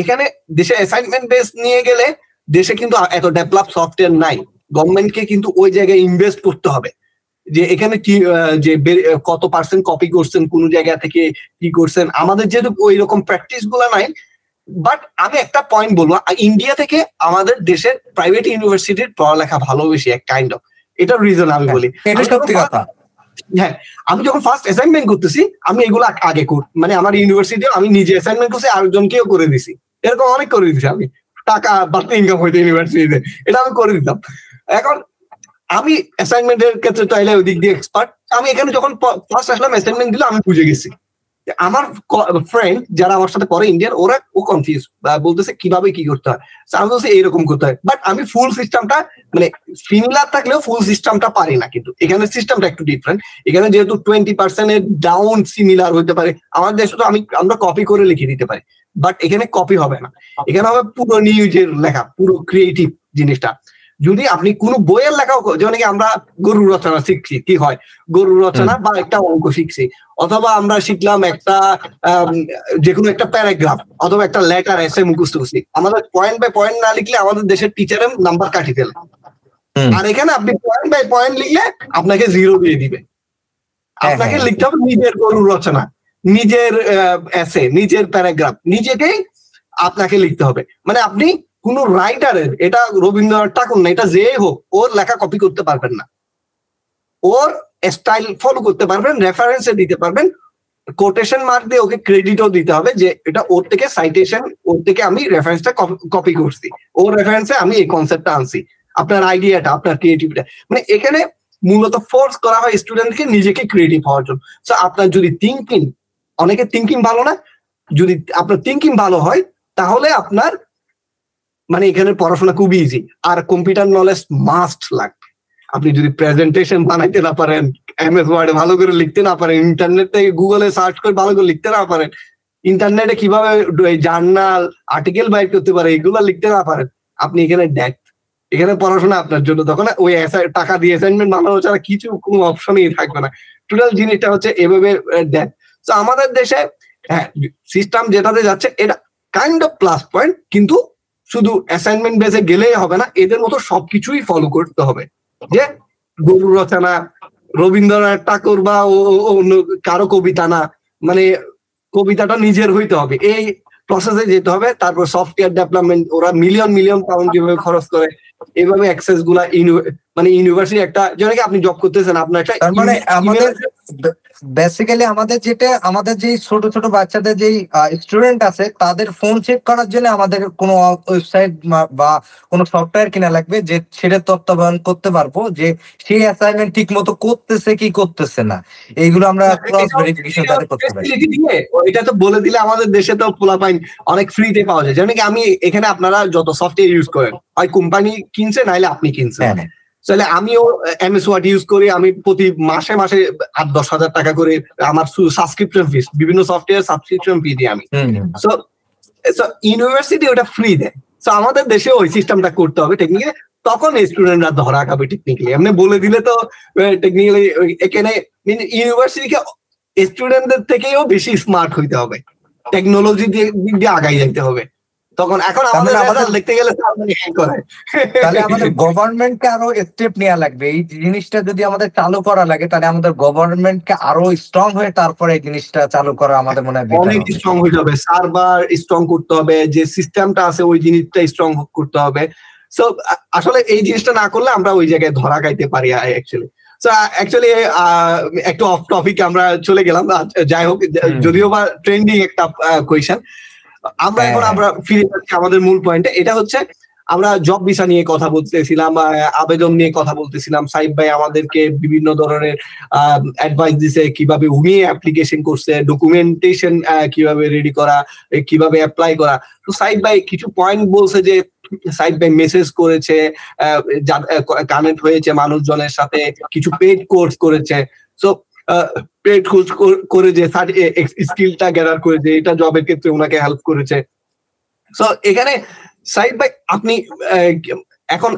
Speaker 1: এখানে দেশে অ্যাসাইনমেন্ট বেস নিয়ে গেলে দেশে কিন্তু এত ডেভেলপ সফটওয়্যার নাই। গভর্নমেন্টকে কিন্তু ওই জায়গায় ইনভেস্ট করতে হবে। যে এখানে কি যে কত পার্সেন্ট কপি করছেন কোন জায়গা থেকে কি করছেন? আমাদের যেহেতু ওই রকম প্র্যাকটিসগুলা নাই বাট আমি একটা পয়েন্ট বলব ইন্ডিয়া থেকে আমাদের দেশের প্রাইভেট ইউনিভার্সিটির পড়ালেখা ভালো বেশি এক কাইন্ড অফ এটার রিজন আমি বলি। হ্যাঁ আমি যখন ফার্স্ট অ্যাসাইনমেন্ট করতেছি আমি এগুলো আগে কর মানে আমার ইউনিভার্সিটি আমি নিজে অ্যাসাইনমেন্ট করছি আরেকজনকেও করে দিছি। এরকম অনেক করে দিছি আমি। টাকা বাড়তে ইনকাম হইতে ইউনিভার্সিটিতে এটা আমি করে দিতাম। এখন আমি অ্যাসাইনমেন্টের ক্ষেত্রে চাইলে ওই দিক দিয়ে এক্সপার্ট আমি এখানে যখন ফার্স্ট আসলাম অ্যাসাইনমেন্ট দিলে আমি বুঝে গেছি। আমার ফ্রেন্ড যারা আমার সাথে পড়ে ইন্ডিয়ান ওরা ও কনফিউজ বলতেছে কীভাবে কি করতে হয়। আমি বলছি এইরকম করতে হয়। বাট আমি ফুল সিস্টেমটা মানে সিমিলার থাকলেও ফুল সিস্টেমটা পারি না কিন্তু। এখানে সিস্টেমটা একটু ডিফারেন্ট এখানে যেহেতু টোয়েন্টি পার্সেন্টের ডাউন সিমিলার হতে পারে আমাদের দেশে তো আমি আমরা কপি করে লিখে দিতে পারি। বাট এখানে কপি হবে না। এখানে হবে পুরো নিউজের লেখা পুরো ক্রিয়েটিভ জিনিসটা। যদি আপনি কোনো বইয়ের লেখা যেমন আমরা গরু রচনা শিখছি কি হয়? গরু রচনা বা একটা অঙ্ক শিখছি। অথবা আমরা শিখলাম একটা যে কোনো একটা প্যারাগ্রাফ অথবা একটা লেটার এসে মুখস্থ করছি। আমাদের পয়েন্ট বাই পয়েন্ট না লিখলে আমাদের দেশের টিচারের নাম্বার কাটি ফেলে। আর এখানে আপনি পয়েন্ট বাই পয়েন্ট লিখলে আপনাকে জিরো দিয়ে দিবে।
Speaker 2: হ্যাঁ,
Speaker 1: আপনাকে
Speaker 2: হ্যাঁ।
Speaker 1: লিখতে হবে নিজের গরু রচনা নিজের এসে নিজের প্যারাগ্রাফ নিজেকেই আপনাকে লিখতে হবে। মানে আপনি কোন রাইটারের এটা রবীন্দ্রনাথ ঠাকুর না, এটা যে হোক, ওর লেখা কপি করতে পারবেন না। ওর স্টাইল ফলো করতে পারবেন রেফারেন্সে দিতে পারবেন কোটেশন মার্ক দিয়ে ওকে ক্রেডিটও দিতে হবে যে এটা ওর থেকে সাইটেশন ওর থেকে আমি রেফারেন্সটা কপি করছি। ওর রেফারেন্সে আমি এই কনসেপ্টটা আনছি। আপনার আইডিয়াটা আপনার ক্রিয়েটিভিটা মানে এখানে মূলত ফোর্স করা হয় স্টুডেন্টকে নিজেকে ক্রিয়েটিভ হওয়ার জন্য। তো আপনার যদি থিঙ্কিং অনেকে থিঙ্কিং ভালো না, যদি আপনার থিঙ্কিং ভালো হয়, তাহলে আপনার মানে এখানে পড়াশোনা খুব ইজি আর কম্পিউটার নলেজ মাস্ট লাগবে। আপনি যদি প্রেজেন্টেশন বানাইতে না পারেন এমএস ওয়ার্ডে ভালো করে লিখতে না পারেন ইন্টারনেট থেকে গুগলে সার্চ করে ভালো করে লিখতে না পারেন ইন্টারনেটে কীভাবে জার্নাল আর্টিকেল বাইর করতে পারে, এগুলো লিখতে না পারেন, আপনি এখানে ডেট এখানে পড়াশোনা আপনার জন্য। তখন ওই টাকা দিয়ে অ্যাসাইনমেন্ট বানানো ছাড়া কিছু কোনো অপশনই থাকবে না। টোটাল জিনিসটা হচ্ছে এভাবে ডেট তো আমাদের দেশে হ্যাঁ সিস্টেম যেটাতে যাচ্ছে, এটা কাইন্ড অফ প্লাস পয়েন্ট কিন্তু শুধু অ্যাসাইনমেন্ট বেসে গেলেই হবে না, এদের মতো সবকিছুই ফলো করতে হবে। যে গরু রচনা, রবীন্দ্রনাথ ঠাকুর বা অন্য কারও কবিতা না মানে কবিতাটা নিজের হইতে হবে। এই প্রসেসে যেতে হবে, তারপর সফটওয়্যার ডেভেলপমেন্ট ওরা মিলিয়ন মিলিয়ন পাউন্ড কীভাবে খরচ করে, এভাবে অ্যাক্সেসগুলা মানে ইউনিভার্সিটি একটা যেন কি আপনি জব করতেছেন আপনার একটা
Speaker 2: মানে আমাদের বেসিক্যালি আমাদের যেটা আমাদের যে ছোট ছোট বাচ্চাদের যেই স্টুডেন্ট আছে তাদের ফোন চেক করার জন্য আমাদের কোনো ওয়েবসাইট বা কোনো সফটওয়্যার কিনা লাগবে যে সেটা তত্ত্বাবধান করতে পারব যে সেই অ্যাসাইনমেন্ট ঠিক মতো করতেছে কি করতেছে না। এইগুলো আমরা ক্রস ভেরিফিকেশন তাদের করতে পারি।
Speaker 1: এটা তো বলে দিলে আমাদের দেশে তো পোলাপাইন অনেক ফ্রিতে পাওয়া যায়। যেমন কি আমি এখানে আপনারা যত সফটওয়্যার ইউজ করেন হয় কোম্পানি কিনছে নাইলে আপনি কিনছেন।
Speaker 2: হ্যাঁ হ্যাঁ।
Speaker 1: তাহলে আমিও এমএস ওয়ার্ড ইউজ করি আমি প্রতি মাসে মাসে আট দশ হাজার টাকা করে আমার সাবস্ক্রিপশন ফিস বিভিন্ন সফটওয়্যার সাবস্ক্রিপশন ফি দিই আমি। সো ইউনিভার্সিটি ওটা ফ্রি দেয়। সো আমাদের দেশে ওই সিস্টেমটা করতে হবে টেকনিক্যালি তখন স্টুডেন্টরা ধরা খাবে টেকনিক্যালি এমনি বলে দিলে তো টেকনিক্যালি এখানে ইউনিভার্সিটিকে স্টুডেন্টদের থেকেও বেশি স্মার্ট হইতে হবে। টেকনোলজি দিক দিয়ে আগাই যাইতে হবে। তখন এখন আমাদের
Speaker 2: আমাদের-
Speaker 1: দেখতে গেলে মানে হ্যাং করে?
Speaker 2: তাহলে আমাদের গভর্নমেন্টকে আরও স্টেপ নেওয়া লাগবে। এই জিনিসটা যদি আমাদের চালু করা লাগে তাহলে আমাদের গভর্নমেন্টকে আরও স্ট্রং হয়ে তারপরে এই জিনিসটা চালু করা আমাদের মনে হয়
Speaker 1: অনেক স্ট্রং হইতে হবে সার্ভার স্ট্রং করতে হবে যে সিস্টেমটা আছে ওই জিনিসটা স্ট্রং করতে হবে। সো আসলে এই জিনিসটা না করলে আমরা ওই জায়গায় ধরা খাইতে পারি অ্যাকচুয়ালি সো অ্যাকচুয়ালি একটু অফ টপিক আমরা চলে গেলাম। যাই হোক যদিও বা ট্রেন্ডিং একটা কোয়েশ্চেন আমরা এখন
Speaker 2: হ্যাঁ।
Speaker 1: আমরা ফিরে যাচ্ছি আমাদের মূল পয়েন্টে এটা হচ্ছে আমরা জব ভিসা নিয়ে কথা বলতেছিলাম আবেদন নিয়ে কথা বলতেছিলাম। সাইব ভাই আমাদেরকে বিভিন্ন ধরনের অ্যাডভাইস দিছে কীভাবে উনি অ্যাপ্লিকেশন করছে ডকুমেন্টেশন কীভাবে রেডি করা কীভাবে অ্যাপ্লাই করা। তো সাইব ভাই কিছু পয়েন্ট বলছে যে সাইব ভাই মেসেজ করেছে কানেক্ট হয়েছে মানুষজনের সাথে কিছু পেড কোর্স করেছে। সো পেড কোর্স করে যে স্কিলটা গ্যাদার করেছে এটা জবের ক্ষেত্রে ওনাকে হেল্প করেছে। সো এখানে সাইদ ভাই আপনি এখন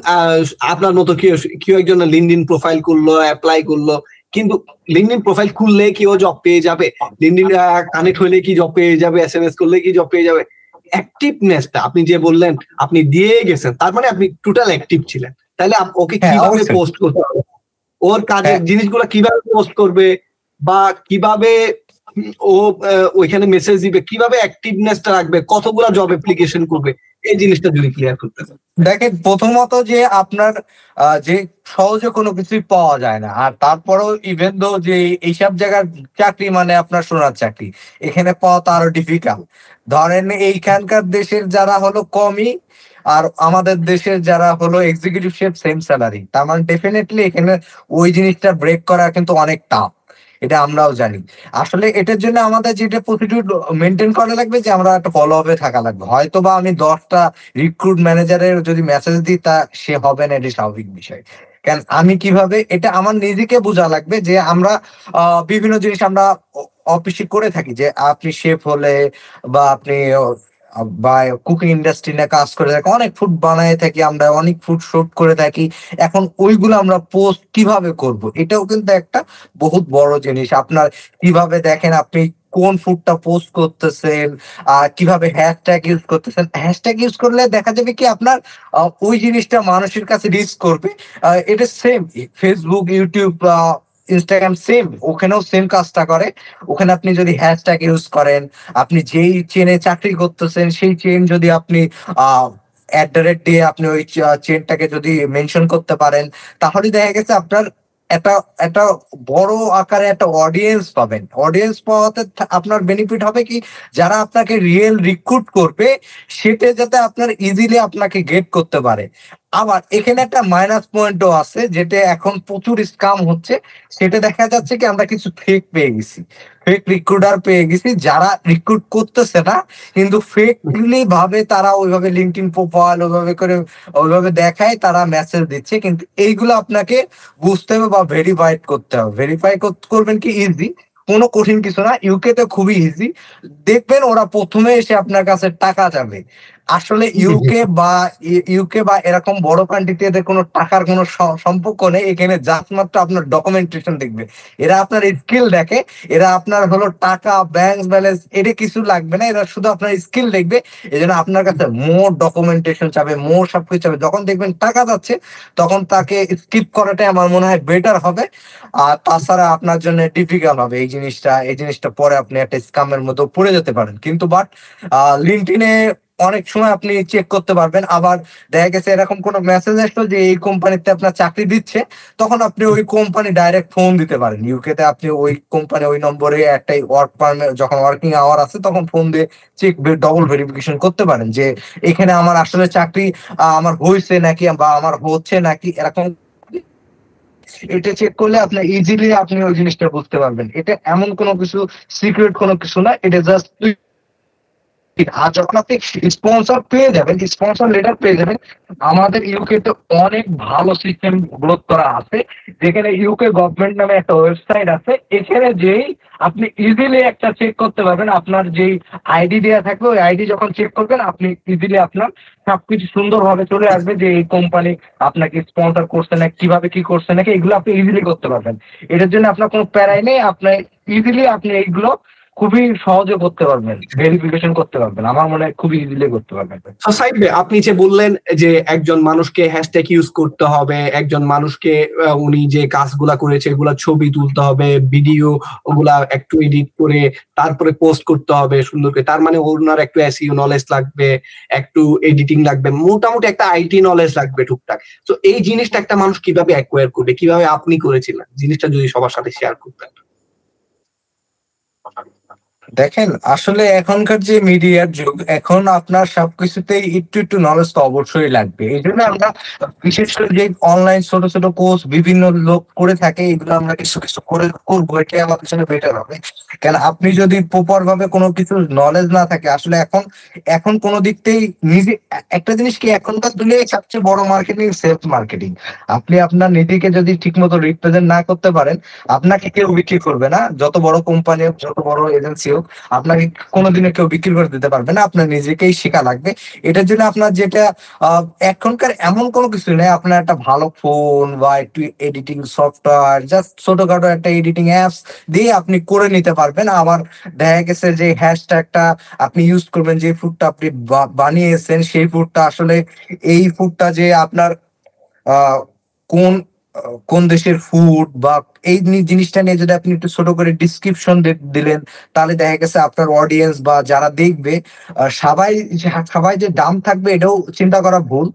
Speaker 1: আপনার মতো কেউ কেউ একজন লিঙ্কডিন প্রোফাইল করল অ্যাপ্লাই করল কিন্তু লিঙ্কডিন প্রোফাইল খুললে কি ও জব পেয়ে যাবে? লিঙ্কডিন কানেক্ট হলে কি জব পেয়ে যাবে? এস এম এস করলে কি জব পেয়ে যাবে? অ্যাক্টিভনেসটা আপনি যে বললেন আপনি দিয়ে গেছেন তার মানে আপনি টোটাল অ্যাক্টিভ ছিলেন। তাহলে ওকে
Speaker 2: হ্যাঁ,
Speaker 1: কীভাবে পোস্ট করতে হবে? ওর কাজের
Speaker 2: হ্যাঁ।
Speaker 1: জিনিসগুলো কীভাবে পোস্ট করবে বা কীভাবে ও ওইখানে মেসেজ দিবে কীভাবে অ্যাক্টিভনেসটা রাখবে কতগুলা জব অ্যাপ্লিকেশন করবে এই জিনিসটা যদি ক্লিয়ার করতে।
Speaker 2: দেখেন প্রথমত যে আপনার যে সহজে কোনো কিছুই পাওয়া যায় না আর তারপরেও ইভেন দো যে এইসব জায়গার চাকরি মানে আপনার সোনার চাকরি এখানে পাওয়া তো আরও ডিফিকাল্ট ধরেন এইখানকার দেশের যারা হলো কমই আর আমাদের দেশের যারা হলো এক্সিকিউটিভ শেফ সেম স্যালারি তার মানে ডেফিনেটলি এখানে ওই জিনিসটা ব্রেক করা কিন্তু অনেক টাফ এটা আমরাও জানি। আসলে এটার জন্য আমাদের যেটা প্রসিডিউর মেনটেন করা লাগবে যে আমরা একটা ফলো আপে থাকা লাগবে। হয়তো বা আমি দশটা রিক্রুট ম্যানেজারের যদি মেসেজ দিই, তা সে হবে না, এটি স্বাভাবিক বিষয়। কেন আমি কীভাবে, এটা আমার নিজেকে বোঝা লাগবে যে আমরা বিভিন্ন জিনিস আমরা অফিসে করে থাকি। যে আপনি শেফ হলে বা আপনি বা কুকিং ইন্ডাস্ট্রি নিয়ে কাজ করে থাকি, অনেক ফুড বানায় থাকি আমরা, অনেক ফুড শুট করে থাকি। এখন ওইগুলো আমরা পোস্ট কীভাবে করব? এটাও কিন্তু একটা বহুত বড় জিনিস। আপনার কীভাবে দেখেন আপনি কোন ফুডটা পোস্ট করতেছেন আর কীভাবে হ্যাশট্যাগ ইউজ করতেছেন। হ্যাশট্যাগ ইউজ করলে দেখা যাবে কি আপনার ওই জিনিসটা মানুষের কাছে রিচ করবে। এটা same Facebook YouTube Instagram same ওখানেও সেম কাজটা করে। ওখানে আপনি যদি হ্যাশট্যাগ ইউজ করেন, আপনি যেই চেনে চাকরি করতেছেন, সেই চেন যদি আপনি অ্যাট দ্য রেট দিয়ে আপনি ওই চেনটাকে যদি মেনশন করতে পারেন, তাহলে দেখা গেছে আপনার একটা একটা বড় আকারে একটা অডিয়েন্স পাবেন। অডিয়েন্স পাওয়াতে আপনার বেনিফিট হবে কি? যারা আপনাকে রিয়েল রিক্রুট করবে, সেটা যাতে আপনার ইজিলি আপনাকে গেট করতে পারে। আবার এখানে একটা মাইনাস পয়েন্টও আছে, যেটা এখন প্রচুর স্কাম হচ্ছে। সেটা দেখা যাচ্ছে কি আমরা কিছু ফেক পেয়ে গেছি। ফেক রিক্রুটার পেয়ে গেছি, যারা রিক্রুট করতেছে না, কিন্তু ফেকলি ভাবে তারা ওইভাবে লিঙ্কডিন প্রোফাইল ওইভাবে করে, ওইভাবে দেখায়, তারা মেসেজ দিচ্ছে। কিন্তু এইগুলো আপনাকে বুঝতে হবে বা ভেরিফাইড করতে হবে। ভেরিফাই করবেন কি ইজি কোনো কঠিন কিছু না। ইউকে তে খুবই ইজি দেখবেন ওরা প্রথমে এসে আপনার কাছে টাকা যাবে। আসলে ইউকে বা ইউকে বা এরকম বড় কান্ট্রিতে এদের কোনো টাকার কোনো সম্পর্ক নেই এখানে জাস্ট মাত্র আপনার ডকুমেন্টেশন দেখবে। এরা আপনার স্কিল দেখে এরা আপনার হলো টাকা ব্যাংক ব্যালেন্স এটা কিছু লাগবে না এরা শুধু আপনার স্কিল দেখবে এই জন্য আপনার কাছে মোর ডকুমেন্টেশন চাবে মোর সবকিছু চাবে। যখন দেখবেন টাকা যাচ্ছে তখন তাকে স্কিপ করাটাই আমার মনে হয় বেটার হবে। আর তাছাড়া আপনার জন্য ডিফিকাল্ট হবে। এই জিনিসটা এই জিনিসটা পরে আপনি একটা স্কামের মতো পড়ে যেতে পারেন। কিন্তু বাট লিঙ্কডিনে অনেক সময় আপনি চেক করতে পারবেন। আবার দেখা গেছে এরকম কোনো মেসেজ আসলো যে এই কোম্পানিতে আপনার চাকরি দিচ্ছে, তখন আপনি ওই কোম্পানি ডাইরেক্ট ফোন দিতে পারেন। ইউকে তে আপনি ওই কোম্পানি ওই নম্বরে একটাই ওয়ার্ক পারমিট যখন ওয়ার্কিং আওয়ার আছে, তখন ফোন দিয়ে চেক ডবল ভেরিফিকেশন করতে পারেন যে এখানে আমার আসলে চাকরি আমার হয়েছে নাকি বা আমার হচ্ছে নাকি এরকম। এটা চেক করলে আপনি ইজিলি আপনি ওই জিনিসটা বুঝতে পারবেন। এটা এমন কোনো কিছু সিক্রেট কোনো কিছু না, এটা জাস্ট আর যখন আপনি স্পন্সর পেয়ে যাবেন স্পন্সর লেটার পেয়ে যাবেন, আমাদের ইউকে তে অনেক ভালো সিস্টেম গ্রোথ করা আছে। যেখানে ইউকে গভর্নমেন্ট নামে একটা ওয়েবসাইট আছে। এখানে যেই আপনি ইজিলি একটা চেক করতে পারবেন। আপনার যেই আইডি দেওয়া থাকবে, ওই আইডি যখন চেক করবেন, আপনি ইজিলি আপনার সবকিছু সুন্দরভাবে চলে আসবে যে এই কোম্পানি আপনাকে স্পন্সর করছে না কীভাবে কি করছে নাকি, এগুলো আপনি ইজিলি করতে পারবেন। এটার জন্য আপনার কোনো প্যারাই নেই। আপনি ইজিলি আপনি এইগুলো খুবই সহজে করতে পারবেন ভেরিফিকেশন করতে পারবেন। আমার মনে হয় খুবই ইজিলি করতে পারবেন।
Speaker 1: আপনি যে বললেন যে একজন মানুষকে হ্যাশট্যাগ ইউজ করতে হবে, একজন মানুষকে উনি যে কাজগুলা করেছে, এগুলা ছবি তুলতে হবে ভিডিও ওগুলা একটু এডিট করে তারপরে পোস্ট করতে হবে সুন্দর করে। তার মানে ওনার একটু এসইও নলেজ লাগবে, একটু এডিটিং লাগবে, মোটামুটি একটা আইটি নলেজ লাগবে টুকটাক। তো এই জিনিসটা একটা মানুষ কীভাবে অ্যাকোয়ার করবে, কীভাবে আপনি করেছিলেন? জিনিসটা যদি সবার সাথে শেয়ার করতেন।
Speaker 2: দেখেন, আসলে এখনকার যে মিডিয়ার যুগ, এখন আপনার সবকিছুতেই একটু একটু নলেজ তো অবশ্যই লাগবে। এই জন্য আমরা বিশেষ করে যে অনলাইন ছোট ছোট কোর্স বিভিন্ন লোক করে থাকে, এগুলো আমরা কিছু কিছু করে করব, এটাই আমাদের জন্য বেটার হবে। কেন আপনি যদি প্রপার ভাবে কোনো কিছু নলেজ না থাকে, আসলে এখন এখন কোনো দিকতেই নিজে, একটা জিনিস কি এখনকার দুনিয়ায় সবচেয়ে বড় মার্কেটিং সেলস মার্কেটিং আপনি আপনার নিজেকে যদি ঠিক মতো রিপ্রেজেন্ট না করতে পারেন, আপনাকে কেউ বিক্রি করবে না। যত বড় কোম্পানি হোক, যত বড় এজেন্সি হোক, আপনাকে কোনোদিনও কেউ বিক্রি করে দিতে পারবে না। আপনার নিজেকেই শেখা লাগবে। এটার জন্য আপনার যেটা এখনকার এমন কোনো কিছু নেই। আপনার একটা ভালো ফোন বা একটু এডিটিং সফটওয়্যার জাস্ট ছোটখাটো একটা এডিটিং অ্যাপস দিয়ে আপনি করে নিতে পারবেন। আবার দেখা গেছে যে হ্যাশট্যাগটা আপনি ইউজ করবেন, যে ফুডটা আপনি বানিয়েছেন, সেই ফুডটা আসলে এই ফুডটা যে আপনার কোন কোন দেশের ফুড বা এই জিনিসটা নিয়ে যদি আপনি একটু ছোট করে ডিসক্রিপশন দিলেন, তাহলে দেখা গেছে আপনার অডিয়েন্স বা যারা দেখবে সবাই সবাই যে দাম থাকবে এটাও চিন্তা করা ভুল।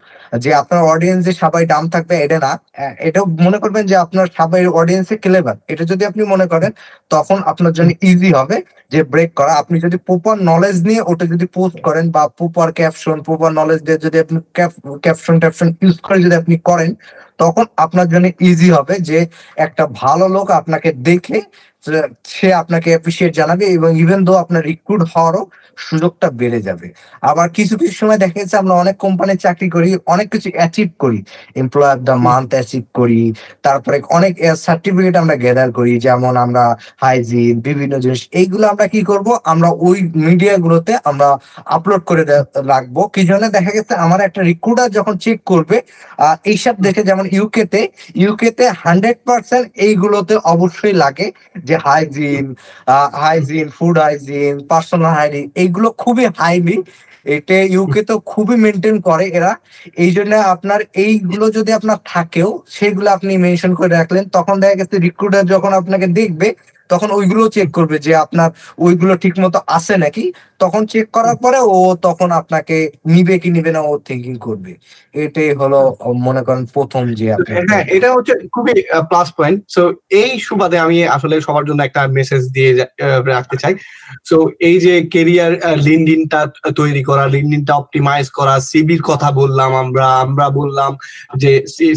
Speaker 2: যে আপনার অডিয়েন্স যে সবাই দাম থাকবে, এটা না। এটাও মনে করবেন যে আপনার সবাই অডিয়েন্সে ক্লেভার এটা যদি আপনি মনে করেন, তখন আপনার জন্য ইজি হবে যে ব্রেক করা। আপনি যদি প্রপার নলেজ নিয়ে ওটা যদি পোস্ট করেন বা প্রপার ক্যাপশন প্রপার নলেজ দিয়ে যদি আপনি ক্যাপশন ট্যাপশন ইউজ করে যদি আপনি করেন তখন আপনার জন্য ইজি হবে যে একটা ভালো লোক আপনাকে দেখে সে আপনাকে অ্যাপ্রিসিয়েট জানাবে এবং ইভেন দো আপনার রিক্রুট হওয়ারও সুযোগটা বেড়ে যাবে। আবার কিছু কিছু সময় দেখা যাচ্ছে আমরা অনেক কোম্পানি চাকরি করি, অনেক কিছু অ্যাচিভ করি। Employee of the month achieve করি, তারপরে অনেক সার্টিফিকেট আমরা গ্যাদার করি, যেমন আমরা হাইজিন বিভিন্ন জিনিস। এইগুলো আমরা কি করব? আমরা ওই মিডিয়া গুলোতে আমরা আপলোড করে রাখব। কি জন্য? দেখা গেছে আমার একটা রিক্রুটার যখন চেক করবে এইসব দেখে যেমন ইউকে তে ইউকে তে হান্ড্রেড পার্সেন্ট এইগুলোতে অবশ্যই লাগে। যে hygiene hygiene food hygiene personal hygiene এইগুলো খুবই হাইলি এটা ইউকে তো খুবই মেনটেন করে এরা। এই জন্য আপনার এইগুলো যদি আপনার থাকেও সেগুলো আপনি মেনশন করে রাখলেন, তখন দেখা গেছে রিক্রুটার যখন আপনাকে দেখবে, তখন ওইগুলো চেক করবে যে আপনার ওইগুলো ঠিক মতো আছে নাকি। তখন চেক করার পরে ও তখন আপনাকে নিবে কি নিবে না ও থিঙ্কিং করবে। এটাই হলো, মনে করেন, প্রথম যে আপনার
Speaker 1: হ্যাঁ এটা হচ্ছে খুবই প্লাস পয়েন্ট সো এই সুবাদে আমি আসলে সবার জন্য একটা মেসেজ দিয়ে রাখতে চাই। সো এই যে কেরিয়ার লিনডিনটা তৈরি করা লিনডিনটা অপটিমাইজ করা সিবির কথা বললাম আমরা আমরা বললাম যে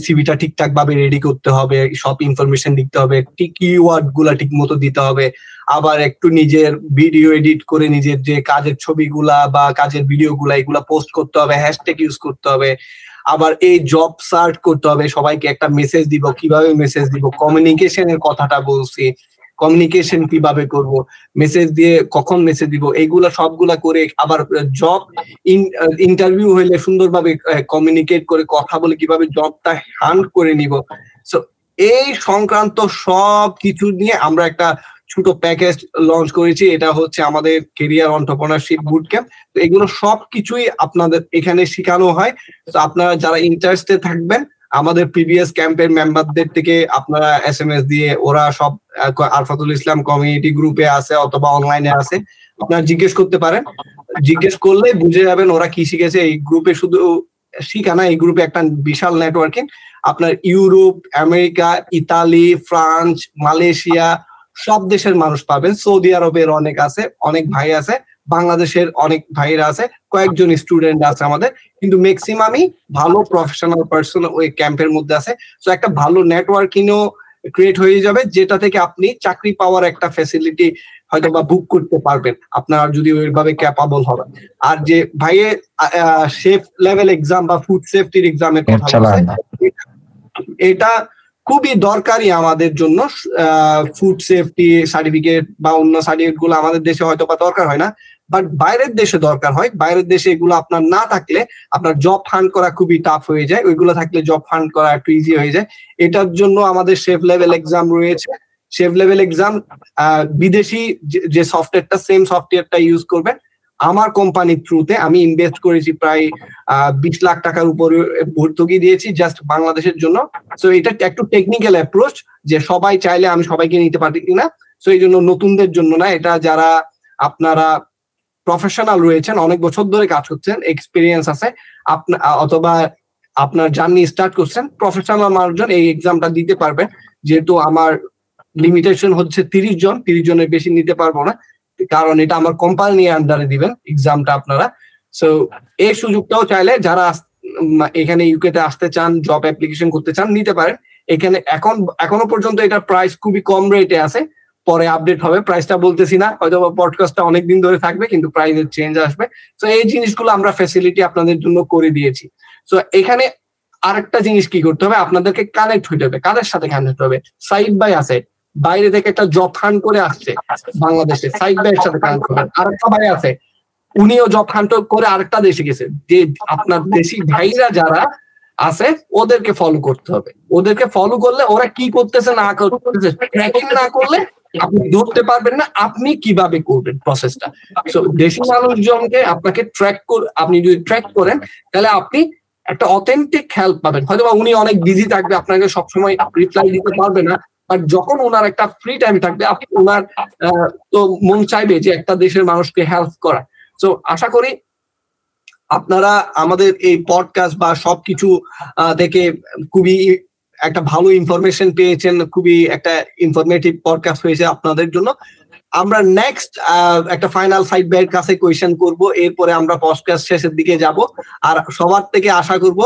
Speaker 1: সিবিটা ঠিকঠাক ভাবে রেডি করতে হবে, সব ইনফরমেশন দিতে হবে, ঠিক কিওয়ার্ডগুলা ঠিক মতো দিতে হবে। আবার একটু নিজের ভিডিও এডিট করে নিজের যে কাজের ছবিগুলা বা কাজের ভিডিও গুলা, এগুলা পোস্ট করতে হবে হ্যাশট্যাগ ইউজ করতে হবে। আবার এই জব সার্চ করতে হবে, সবাইকে একটা মেসেজ দিব, কীভাবে মেসেজ দিব কমিউনিকেশনের কথাটা বলছি। কমিউনিকেশন কীভাবে করব মেসেজ দিয়ে কখন মেসেজ দিব, এইগুলা সবগুলা করে আবার জব ইন্টারভিউ হইলে সুন্দরভাবে কমিউনিকেট করে কথা বলে কীভাবে জবটা হান্ড করে নিব। সো এই সংক্রান্ত সব কিছু নিয়ে আমরা একটা ছোট প্যাকেজ লঞ্চ করেছি। এটা হচ্ছে আমাদের কেরিয়ার অন্টারপ্রনারশিপ বুট ক্যাম্প তো এগুলো সব কিছুই আপনাদের এখানে শেখানো হয়। তো আপনারা যারা ইন্টারেস্টে থাকবেন আমাদের প্রিভিয়াস ক্যাম্পের মেম্বারদের থেকে আপনারা এস এম এস দিয়ে ওরা সব আরফাতুল ইসলাম কমিউনিটি গ্রুপে আছে অথবা অনলাইনে আছে। আপনারা জিজ্ঞেস করতে পারেন। জিজ্ঞেস করলে বুঝে যাবেন ওরা কি শিখেছে। এই গ্রুপে শুধু শিখা না, এই গ্রুপে একটা বিশাল নেটওয়ার্কিং আপনার Europe, America, Italy, France, Malaysia, সব দেশের মানুষ পাবেন। সৌদি আরবের অনেক আছে, অনেক ভাই আছে। বাংলাদেশের অনেক ভাইরা আছে কয়েকজন স্টুডেন্ট আছে আমাদের কিন্তু ম্যাক্সিমামই ভালো প্রফেশনাল পার্সন ওই ক্যাম্পের মধ্যে আছে। তো একটা ভালো নেটওয়ার্কিংও ক্রিয়েট হয়ে যাবে যেটা থেকে আপনি চাকরি পাওয়ার একটা ফ্যাসিলিটি হয়তো বা বুক করতে পারবেন। আপনার যদি ওইভাবে ক্যাপাবল হবে আর যে ভাইয়ে সেফ লেভেল এক্সাম বা ফুড সেফটির এক্সামের কথা এটা খুবই দরকারি আমাদের জন্য ফুড সেফটি সার্টিফিকেট বা অন্য সার্টিফিকেটগুলো আমাদের দেশে হয়তো বা দরকার হয় না। বাট বাইরের দেশে দরকার হয়। বাইরের দেশে এগুলো আপনার না থাকলে আপনার জব ফান্ড করা খুবই টাফ হয়ে যায়। ওইগুলো থাকলে জব ফান্ড করা একটু ইজি হয়ে যায়। এটার জন্য আমাদের শেফ লেভেল এক্সাম রয়েছে। শেফ লেভেল এক্সাম বিদেশি যে- সফটওয়্যারটা সেম সফটওয়্যারটা ইউজ করবেন। আমার কোম্পানির থ্রুতে আমি ইনভেস্ট করেছি প্রায় বিশ লাখ টাকার উপরে ভর্তুকি দিয়েছি জাস্ট বাংলাদেশের জন্য। সো এটা একটু টেকনিক্যাল অ্যাপ্রোচ যে সবাই চাইলে আমি সবাইকে নিতে পারি না সো এই জন্য নতুনদের জন্য না, এটা যারা আপনারা প্রফেশনাল রয়েছেন, অনেক বছর ধরে কাজ করছেন এক্সপিরিয়েন্স আছে। আপনা- অথবা আপনার জার্নি স্টার্ট করছেন প্রফেশনাল মানুষজন এই এক্সামটা দিতে পারবেন। যেহেতু আমার লিমিটেশন হচ্ছে তিরিশ জন, তিরিশ জনের বেশি নিতে পারব না। কারণ এটা আমার কোম্পানি আন্ডারে দিবেন এক্সামটা আপনারা। সো এই সুযোগটাও চাইলে যারা এখানে ইউকেতে আসতে চান জব অ্যাপ্লিকেশন করতে চান, নিতে পারেন। এখানে এখন, এখনও পর্যন্ত এটার প্রাইস খুবই কম রেটে আছে। পরে আপডেট হবে। প্রাইসটা বলতেছি না, হয়তো পডকাস্টটা অনেকদিন ধরে থাকবে, কিন্তু প্রাইসের চেঞ্জ আসবে। তো এই জিনিসগুলো আমরা ফ্যাসিলিটি আপনাদের জন্য করে দিয়েছি। তো এখানে আরেকটা জিনিস কি করতে হবে? আপনাদেরকে কানেক্ট হইতে হবে, কাদের সাথে কানেক্ট হবে? সাইড বাই আছে, বাইরে থেকে একটা জব হান্ট করে আসছে বাংলাদেশে সাইড বাই সাথে কানেক্ট করবেন আরেকটা ভাই আছে, উনিও জব ফান্ড করে আরেকটা দেশে গেছে। যে আপনার দেশি ভাইরা যারা আছে, ওদেরকে ফলো করতে হবে। ওদেরকে ফলো করলে ওরা কি করতেছে, না করতেছে ট্র্যাকিং না করলে আপনি ধরতে পারবেন না আপনি কীভাবে করবেন প্রসেসটা সো দেশি মানুষজনকে আপনাকে ট্র্যাক আপনি যদি ট্র্যাক করেন তাহলে আপনি একটা অথেন্টিক হেল্প পাবেন। হয়তো বা উনি অনেক বিজি থাকবে আপনাকে সবসময় রিপ্লাই দিতে পারবে না বাট যখন ওনার একটা ফ্রি টাইম থাকবে আপনি ওনার তো মন চাইবে যে একটা দেশের মানুষকে হেল্প করা তো আশা করি আপনারা আমাদের এই পডকাস্ট বা সবকিছু আহ, থেকে খুবই একটা ভালো ইনফরমেশন পেয়েছেন, খুবই একটা ইনফরমেটিভ পডকাস্ট হয়েছে আপনাদের জন্য। আমরা নেক্সট একটা ফাইনাল সাইড বাইয়ের কাছে কোয়েশ্চেন করব, এরপরে আমরা পডকাস্ট শেষের দিকে যাব। আর সবার থেকে আশা করব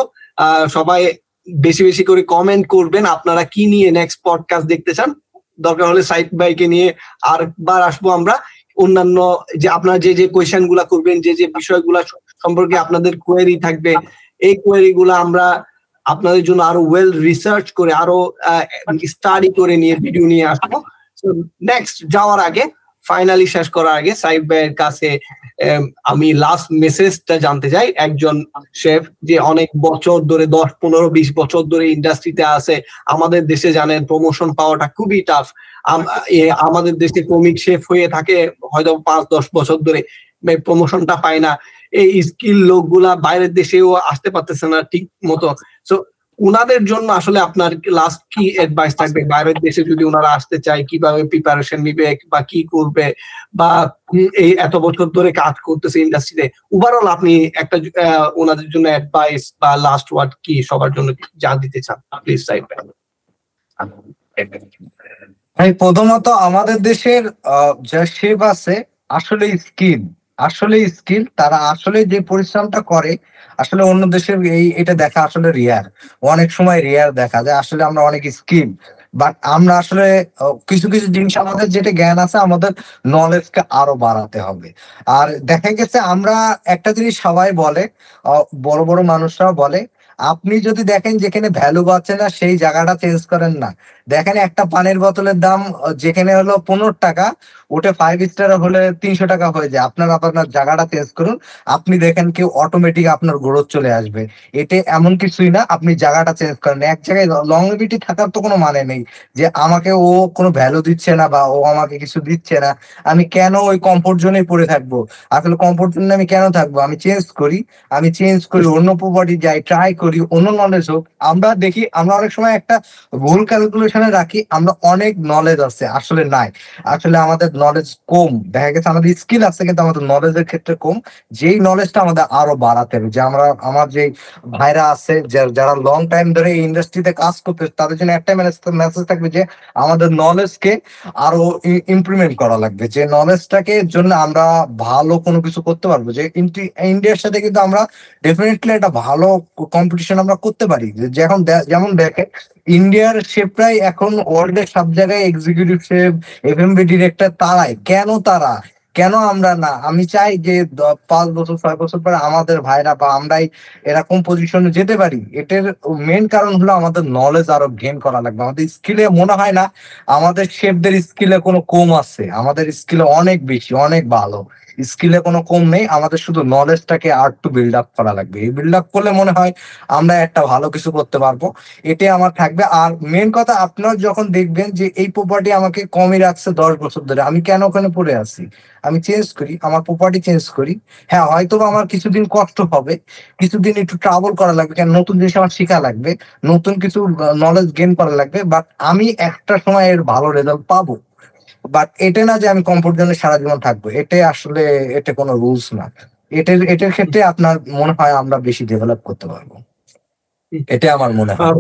Speaker 1: সবাই বেশি বেশি করে কমেন্ট করবেন, আপনারা কি নিয়ে নেক্সট পডকাস্ট দেখতে চান। দরকার হলে সাইড বাইকে নিয়ে আরেকবার আসব আমরা। অন্যান্য যে আপনারা যে যে কোয়েশ্চেনগুলা করবেন, যে যে বিষয়গুলা সম্পর্কে আপনাদের কোয়েরি থাকবে, এই কোয়েরি গুলা আমরা আপনাদের জন্য আরও ওয়েল রিসার্চ করে, আরও স্টাডি করে নিয়ে ভিডিও নিয়ে আসব। নেক্সট যাওয়ার আগে ফাইনালি শেষ করার আগে সাইব ভাইয়ের কাছে আমি লাস্ট মেসেজটা জানতে চাই। একজন শেফ যে অনেক বছর ধরে, দশ, পনেরো, বিশ বছর ধরে ইন্ডাস্ট্রিতে আছে, আমাদের দেশে জানেন প্রমোশন পাওয়াটা খুবই টাফ আমাদের দেশে কমিক শেফ হয়ে থাকে, হয়তো পাঁচ, দশ বছর ধরে প্রমোশনটা পায় না। এই স্কিল লোকগুলা বাইরের দেশেও আসতে পারতেছে না ঠিক মতো সো উনাদের জন্য আসলে আপনার লাস্ট কি অ্যাডভাইস থাকবে? বাইরের দেশে যদি ওনারা আসতে চায়, কীভাবে প্রিপারেশন নিবে বা কি করবে? বা এই এত বছর ধরে কাজ করতেছে ইন্ডাস্ট্রিতে ওভারঅল আপনি একটা ওনাদের জন্য অ্যাডভাইস বা লাস্ট ওয়ার্ড কি সবার জন্য যা দিতে চান? প্লিজ সাইড
Speaker 2: প্রথমত আমাদের দেশের যা শেফ আছে, আসলে স্কিল আসলে স্কিল, তারা আসলে যে পরিশ্রমটা করে, আসলে অন্য দেশের এই, এটা দেখা আসলে রিয়ার অনেক সময় রিয়ার দেখা যায়, আসলে আমরা অনেক স্কিল বাট আমরা আসলে কিছু কিছু জিনিস আমাদের যেটা জ্ঞান আছে, আমাদের নলেজকে আরও বাড়াতে হবে। আর দেখা গেছে, আমরা একটা জিনিস সবাই বলে বড় বড় মানুষরাও বলে, আপনি যদি দেখেন যেখানে ভ্যালু পাচ্ছে না, সেই জায়গাটা চেঞ্জ করেন না। দেখেন একটা পানির বোতলের দাম যেখানে হলো পনেরো টাকা ওটা ফাইভ স্টার হলে তিনশো টাকা হয়ে যায়। আপনার আপনার জায়গাটা চেঞ্জ করুন। আপনি দেখেন কেউ অটোমেটিক আপনার গ্রোথ চলে আসবে। এটা এমন কিছুই না, আপনি জায়গাটা চেঞ্জ করেন। এক জায়গায় লংলিভিটি থাকার তো কোনো মানে নেই যে আমাকে ও কোনো ভ্যালু দিচ্ছে না বা ও আমাকে কিছু দিচ্ছে না। আমি কেন ওই কমফোর্ট জোনে পড়ে থাকব? আসলে কমফোর্ট জোনে আমি কেন থাকব? আমি চেঞ্জ করি, আমি চেঞ্জ করি, অন্য প্রপার্টি যাই ট্রাই করি, অন্য নলেজ হোক। আমরা দেখি, আমরা অনেক সময় একটা ভুল ক্যালকুলেশনে রাখি, আমরা অনেক নলেজ আছে, আসলে নাই। আসলে আমাদের নলেজ কম। দেখা গেছে আমাদের স্কিল আছে, কিন্তু আমাদের নলেজের ক্ষেত্রে কম। যেই নলেজটা আমাদের আরও বাড়াতে হবে। যে আমরা, আমার যে ভাইরা আছে, যারা লং টাইম ধরে এই ইন্ডাস্ট্রিতে কাজ করতে তাদের জন্য একটা মেসেজ থাকবে যে আমাদের নলেজকে আরও ইমপ্রুভমেন্ট করা লাগবে। যে নলেজটাকে জন্য আমরা ভালো কোনো কিছু করতে পারব। যে ইন্ডিয়ার সাথে কিন্তু আমরা ডেফিনেটলি একটা ভালো কম্পিটিশন আমরা করতে পারি। যেমন যেমন দেখে ইন্ডিয়ার শেফরাই এখন ওয়ার্ল্ডের সব জায়গায় এক্সিকিউটিভ শেফ এম ডিরেক্টর তারাই। কেন তারা? কেন আমরা না? আমি চাই যে পাঁচ বছর, ছয় বছর পরে আমাদের ভাইরা বা আমরাই এরকম পজিশনে যেতে পারি। এটার মেন কারণ হলো আমাদের নলেজ আরও গেন করা লাগবে। আমাদের স্কিলে মনে হয় না, আমাদের শেফদের স্কিলে কোনো কম আছে। আমাদের স্কিলে অনেক বেশি, অনেক ভালো। স্কিলে কোনো কম নেই, আমাদের শুধু নলেজটাকে আর একটু বিল্ড আপ করা লাগবে। এই বিল্ড আপ করলে মনে হয় আমরা একটা ভালো কিছু করতে পারব। এটাই আমার থাকবে। আর মেন কথা, আপনার যখন দেখবেন যে এই প্রপার্টি আমাকে কমই রাখছে দশ বছর ধরে, আমি কেন ওখানে পড়ে আছি? আমি চেঞ্জ করি, আমার প্রপার্টি চেঞ্জ করি। হ্যাঁ হয়তো আমার কিছুদিন কষ্ট হবে, কিছুদিন একটু ট্রাভেল করা লাগবে কেন নতুন জিনিস আমার শেখা লাগবে, নতুন কিছু নলেজ গেন করা লাগবে বাট আমি একটা সময় এর ভালো রেজাল্ট পাবো। বাট এটা না যে আমি কমফোর্ট জোনে সারা জীবন থাকব। এটা আসলে এটা কোনো রুলস না। এটার এটার ক্ষেত্রে আপনার মনে হয় আমরা বেশি ডেভেলপ করতে পারব। এটা আমার মনে হয়।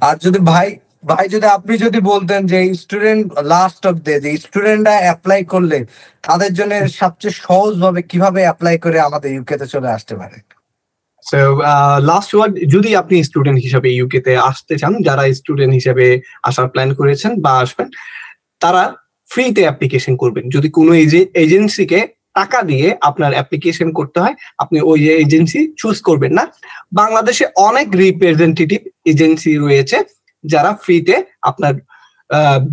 Speaker 2: আর? যদি ভাই ভাই যদি আপনি যদি বলতেন যে স্টুডেন্ট লাস্ট অফ ডে যে স্টুডেন্টরা অ্যাপ্লাই করলে তাদের জন্য সবচেয়ে সহজ ভাবে কীভাবে অ্যাপ্লাই করে আমাদের ইউকে তে চলে আসতে পারে?
Speaker 1: সো লাস্ট ওয়ার্ড যদি আপনি স্টুডেন্ট হিসেবে ইউকে তে আসতে চান যারা স্টুডেন্ট হিসেবে আসার প্ল্যান করেছেন বা আসবেন তারা ফ্রিতে অ্যাপ্লিকেশন করবেন। যদি কোনো এজেন্সিকে টাকা দিয়ে আপনার অ্যাপ্লিকেশন করতে হয়, আপনি ওই এজেন্সি চুজ করবেন না। বাংলাদেশে অনেক রিপ্রেজেন্টেটিভ এজেন্সি রয়েছে যারা ফ্রিতে আপনার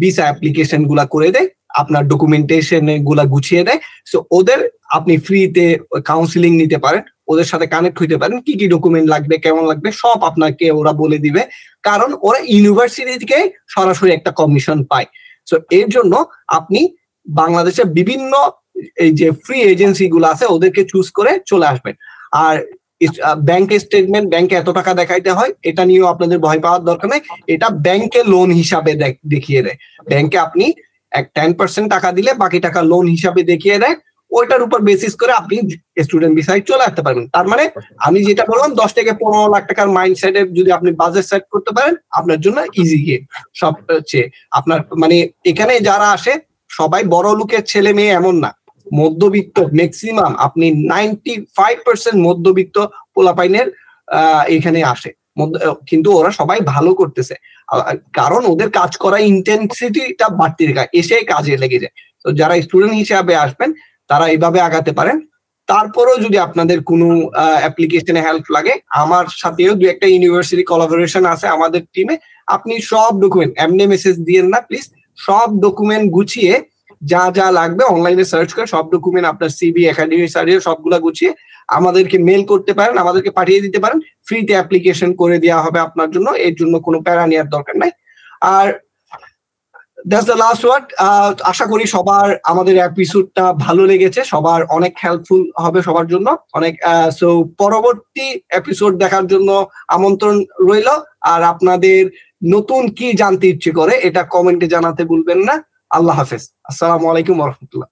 Speaker 1: ভিসা অ্যাপ্লিকেশনগুলা করে দেয়, আপনার ডকুমেন্টেশনগুলা গুছিয়ে দেয়। সো ওদের আপনি ফ্রিতে কাউন্সিলিং নিতে পারেন, ওদের সাথে কানেক্ট হইতে পারেন, কি কি ডকুমেন্ট লাগবে, কেমন লাগবে, সব আপনাকে ওরা বলে দিবে। কারণ ওরা ইউনিভার্সিটি থেকে সরাসরি একটা কমিশন পায়। সো এর জন্য আপনি বাংলাদেশের বিভিন্ন এই যে ফ্রি এজেন্সি গুলো আছে, ওদেরকে চুজ করে চলে আসবেন। আর ব্যাংকের স্টেটমেন্ট ব্যাংকে এত টাকা দেখাইতে হয়, এটা নিয়েও আপনাদের ভয় পাওয়ার দরকার নেই। এটা ব্যাংকে লোন হিসাবে দেখিয়ে দেয়। ব্যাংকে আপনি এক টেন পার্সেন্ট টাকা দিলে বাকি টাকা লোন হিসাবে দেখিয়ে দেয়। ওইটার উপর বেসিস করে আপনি স্টুডেন্ট ভিসায় চলে আসতে পারবেন। তার মানে আমি যেটা বললাম, দশ থেকে পনেরো লাখ টাকার মাইন্ড যদি আপনি বাজেট সেট করতে পারেন, আপনার জন্য ইজি গেম সব হচ্ছে আপনার মানে এখানে যারা আসে, সবাই বড় লোকের ছেলে মেয়ে এমন না। মধ্যবিত্ত ম্যাক্সিমাম আপনি নাইনটি ফাইভ পার্সেন্ট মধ্যবিত্ত পোলাপাইনের এখানে আসে। কিন্তু ওরা সবাই ভালো করতেছে। কারণ ওদের কাজ করা ইন্টেন্সিটিটা বাড়তি রেখা এসে কাজে লেগে যায়। তো যারা স্টুডেন্ট হিসাবে আসবেন তারা এইভাবে আগাতে পারেন। তারপরেও যদি আপনাদের কোনো অ্যাপ্লিকেশনে হেল্প লাগে, আমার সাথেও দু একটা ইউনিভার্সিটি কোলাবোরেশন আছে আমাদের টিমে আপনি সব ডকুমেন্ট এমনি মেসেজ দিয়েন না প্লিজ সব ডকুমেন্ট গুছিয়ে যা যা লাগবে অনলাইনে সার্চ করে, সব ডকুমেন্ট আপনার সিবি একাডেমি সার্টিফিকেট সবগুলা গুছিয়ে আমাদেরকে মেল করতে পারেন, আমাদেরকে পাঠিয়ে দিতে পারেন। ফ্রিতে অ্যাপ্লিকেশন করে দেওয়া হবে আপনার জন্য, এর জন্য কোনো প্যারা নেওয়ার দরকার নাই। আর দ্যাটস দ্য লাস্ট ওয়ার্ড আশা করি সবার আমাদের এপিসোডটা ভালো লেগেছে, সবার অনেক হেল্পফুল হবে সবার জন্য। অনেক সো পরবর্তী এপিসোড দেখার জন্য আমন্ত্রণ রইল। আর আপনাদের নতুন কি জানতে ইচ্ছে করে, এটা কমেন্টে জানাতে ভুলবেন না। আল্লাহ হাফেজ। আসসালামু আলাইকুম রহমতুল্লাহ।